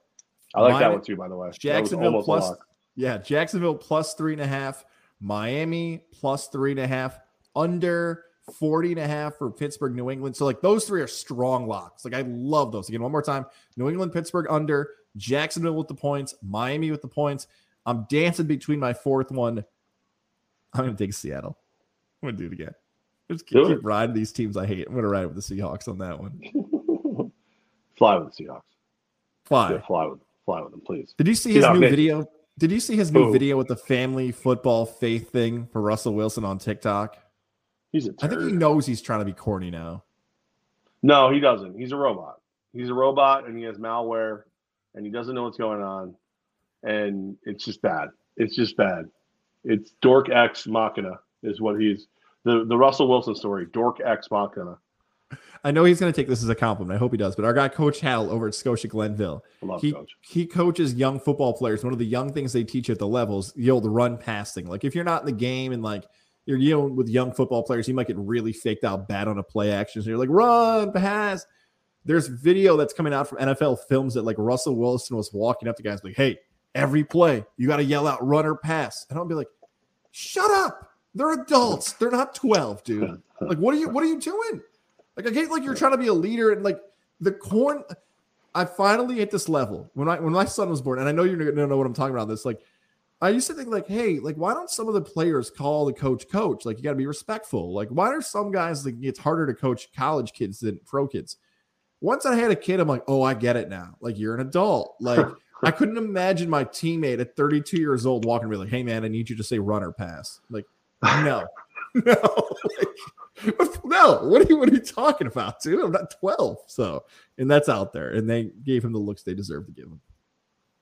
I like Miami, that one too, by the way. Jacksonville plus, yeah, Jacksonville plus three and a half. Miami plus three and a half. Under 40 and a half for Pittsburgh, New England. So, like, those three are strong locks. Like, I love those. Again, one more time New England, Pittsburgh under, Jacksonville with the points, Miami with the points. I'm dancing between my fourth one. I'm going to take Seattle. I'm going to do it again. Just keep, keep riding these teams I hate. I'm going to ride with the Seahawks on that one. fly with the Seahawks. Fly. Yeah, fly with them fly with him, please. Did you see his new video? Did you see his new Ooh. video with the family football faith thing for Russell Wilson on TikTok? He's a I think he knows he's trying to be corny now. No, he doesn't. He's a robot. He's a robot and he has malware and he doesn't know what's going on. And it's just bad. It's just bad. It's dork X Machina is what he's the, the Russell Wilson story, dork X Machina. I know he's going to take this as a compliment. I hope he does. But our guy, Coach Hal, over at Scotia Glenville, he, Coach. he coaches young football players. One of the young things they teach at the levels, the old run passing. Like if you're not in the game and like you're dealing with young football players, you might get really faked out bad on a play action. So you're like, run, pass. There's video that's coming out from NFL films that like Russell Wilson was walking up to guys like, hey, every play, you got to yell out run or pass. And I'll be like, shut up. They're adults. They're not 12, dude. Like, what are you what are you doing? Like I get like you're trying to be a leader and like the corn. I finally hit this level when I when my son was born, and I know you're gonna know what I'm talking about. This like I used to think like, hey, like why don't some of the players call the coach coach? Like you got to be respectful. Like why are some guys like it's harder to coach college kids than pro kids? Once I had a kid, I'm like, oh, I get it now. Like you're an adult. Like I couldn't imagine my teammate at 32 years old walking to be like, hey man, I need you to say runner pass. Like no, no. like, no, what are you what are you talking about, dude? I'm not 12. So, and that's out there. And they gave him the looks they deserve to give him.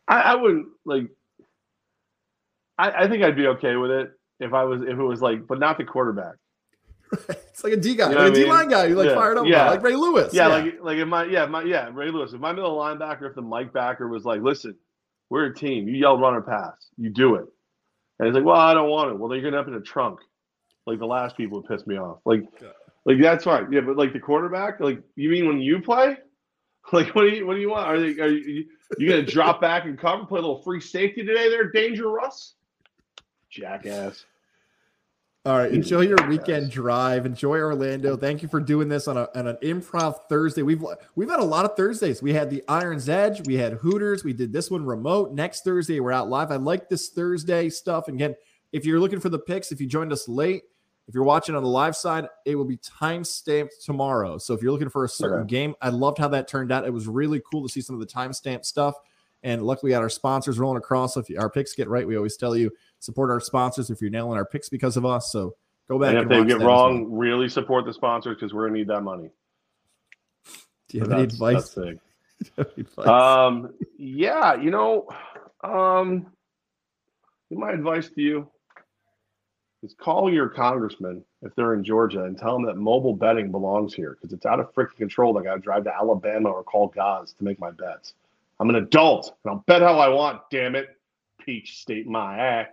I, I wouldn't like I, I, think I'd be okay with it if I was if it was like, but not the quarterback. it's like a D guy, you know like a D line guy. You like yeah. fired up, yeah. like Ray Lewis. Yeah, yeah, like like if my yeah my yeah Ray Lewis. If my middle linebacker, if the Mike backer was like, listen, we're a team. You yell run or pass, you do it. And he's like, well, I don't want it. Well, then you're gonna end up in a trunk like the last people would piss me off. Like, like that's fine. Yeah, but like the quarterback, like you mean when you play? Like, what do you what do you want? Are they are you, you gonna drop back and cover, play a little free safety today? There, Danger Russ, jackass. All right. Enjoy your weekend drive. Enjoy Orlando. Thank you for doing this on, a, on an improv Thursday. We've we've had a lot of Thursdays. We had the Irons Edge. We had Hooters. We did this one remote. Next Thursday we're out live. I like this Thursday stuff. And again, if you're looking for the picks, if you joined us late, if you're watching on the live side, it will be time stamped tomorrow. So if you're looking for a certain okay. game, I loved how that turned out. It was really cool to see some of the time stamp stuff. And luckily, we had our sponsors rolling across. So if our picks get right, we always tell you support our sponsors if you're nailing our picks because of us. So go back. And if and they get wrong, well. really support the sponsors because we're gonna need that money. Do you have any advice? advice? Um, yeah, you know, um, my advice to you is call your congressman if they're in Georgia and tell them that mobile betting belongs here because it's out of freaking control. I got to drive to Alabama or call Goz to make my bets. I'm an adult and I'll bet how I want, damn it. Peach State, my ass.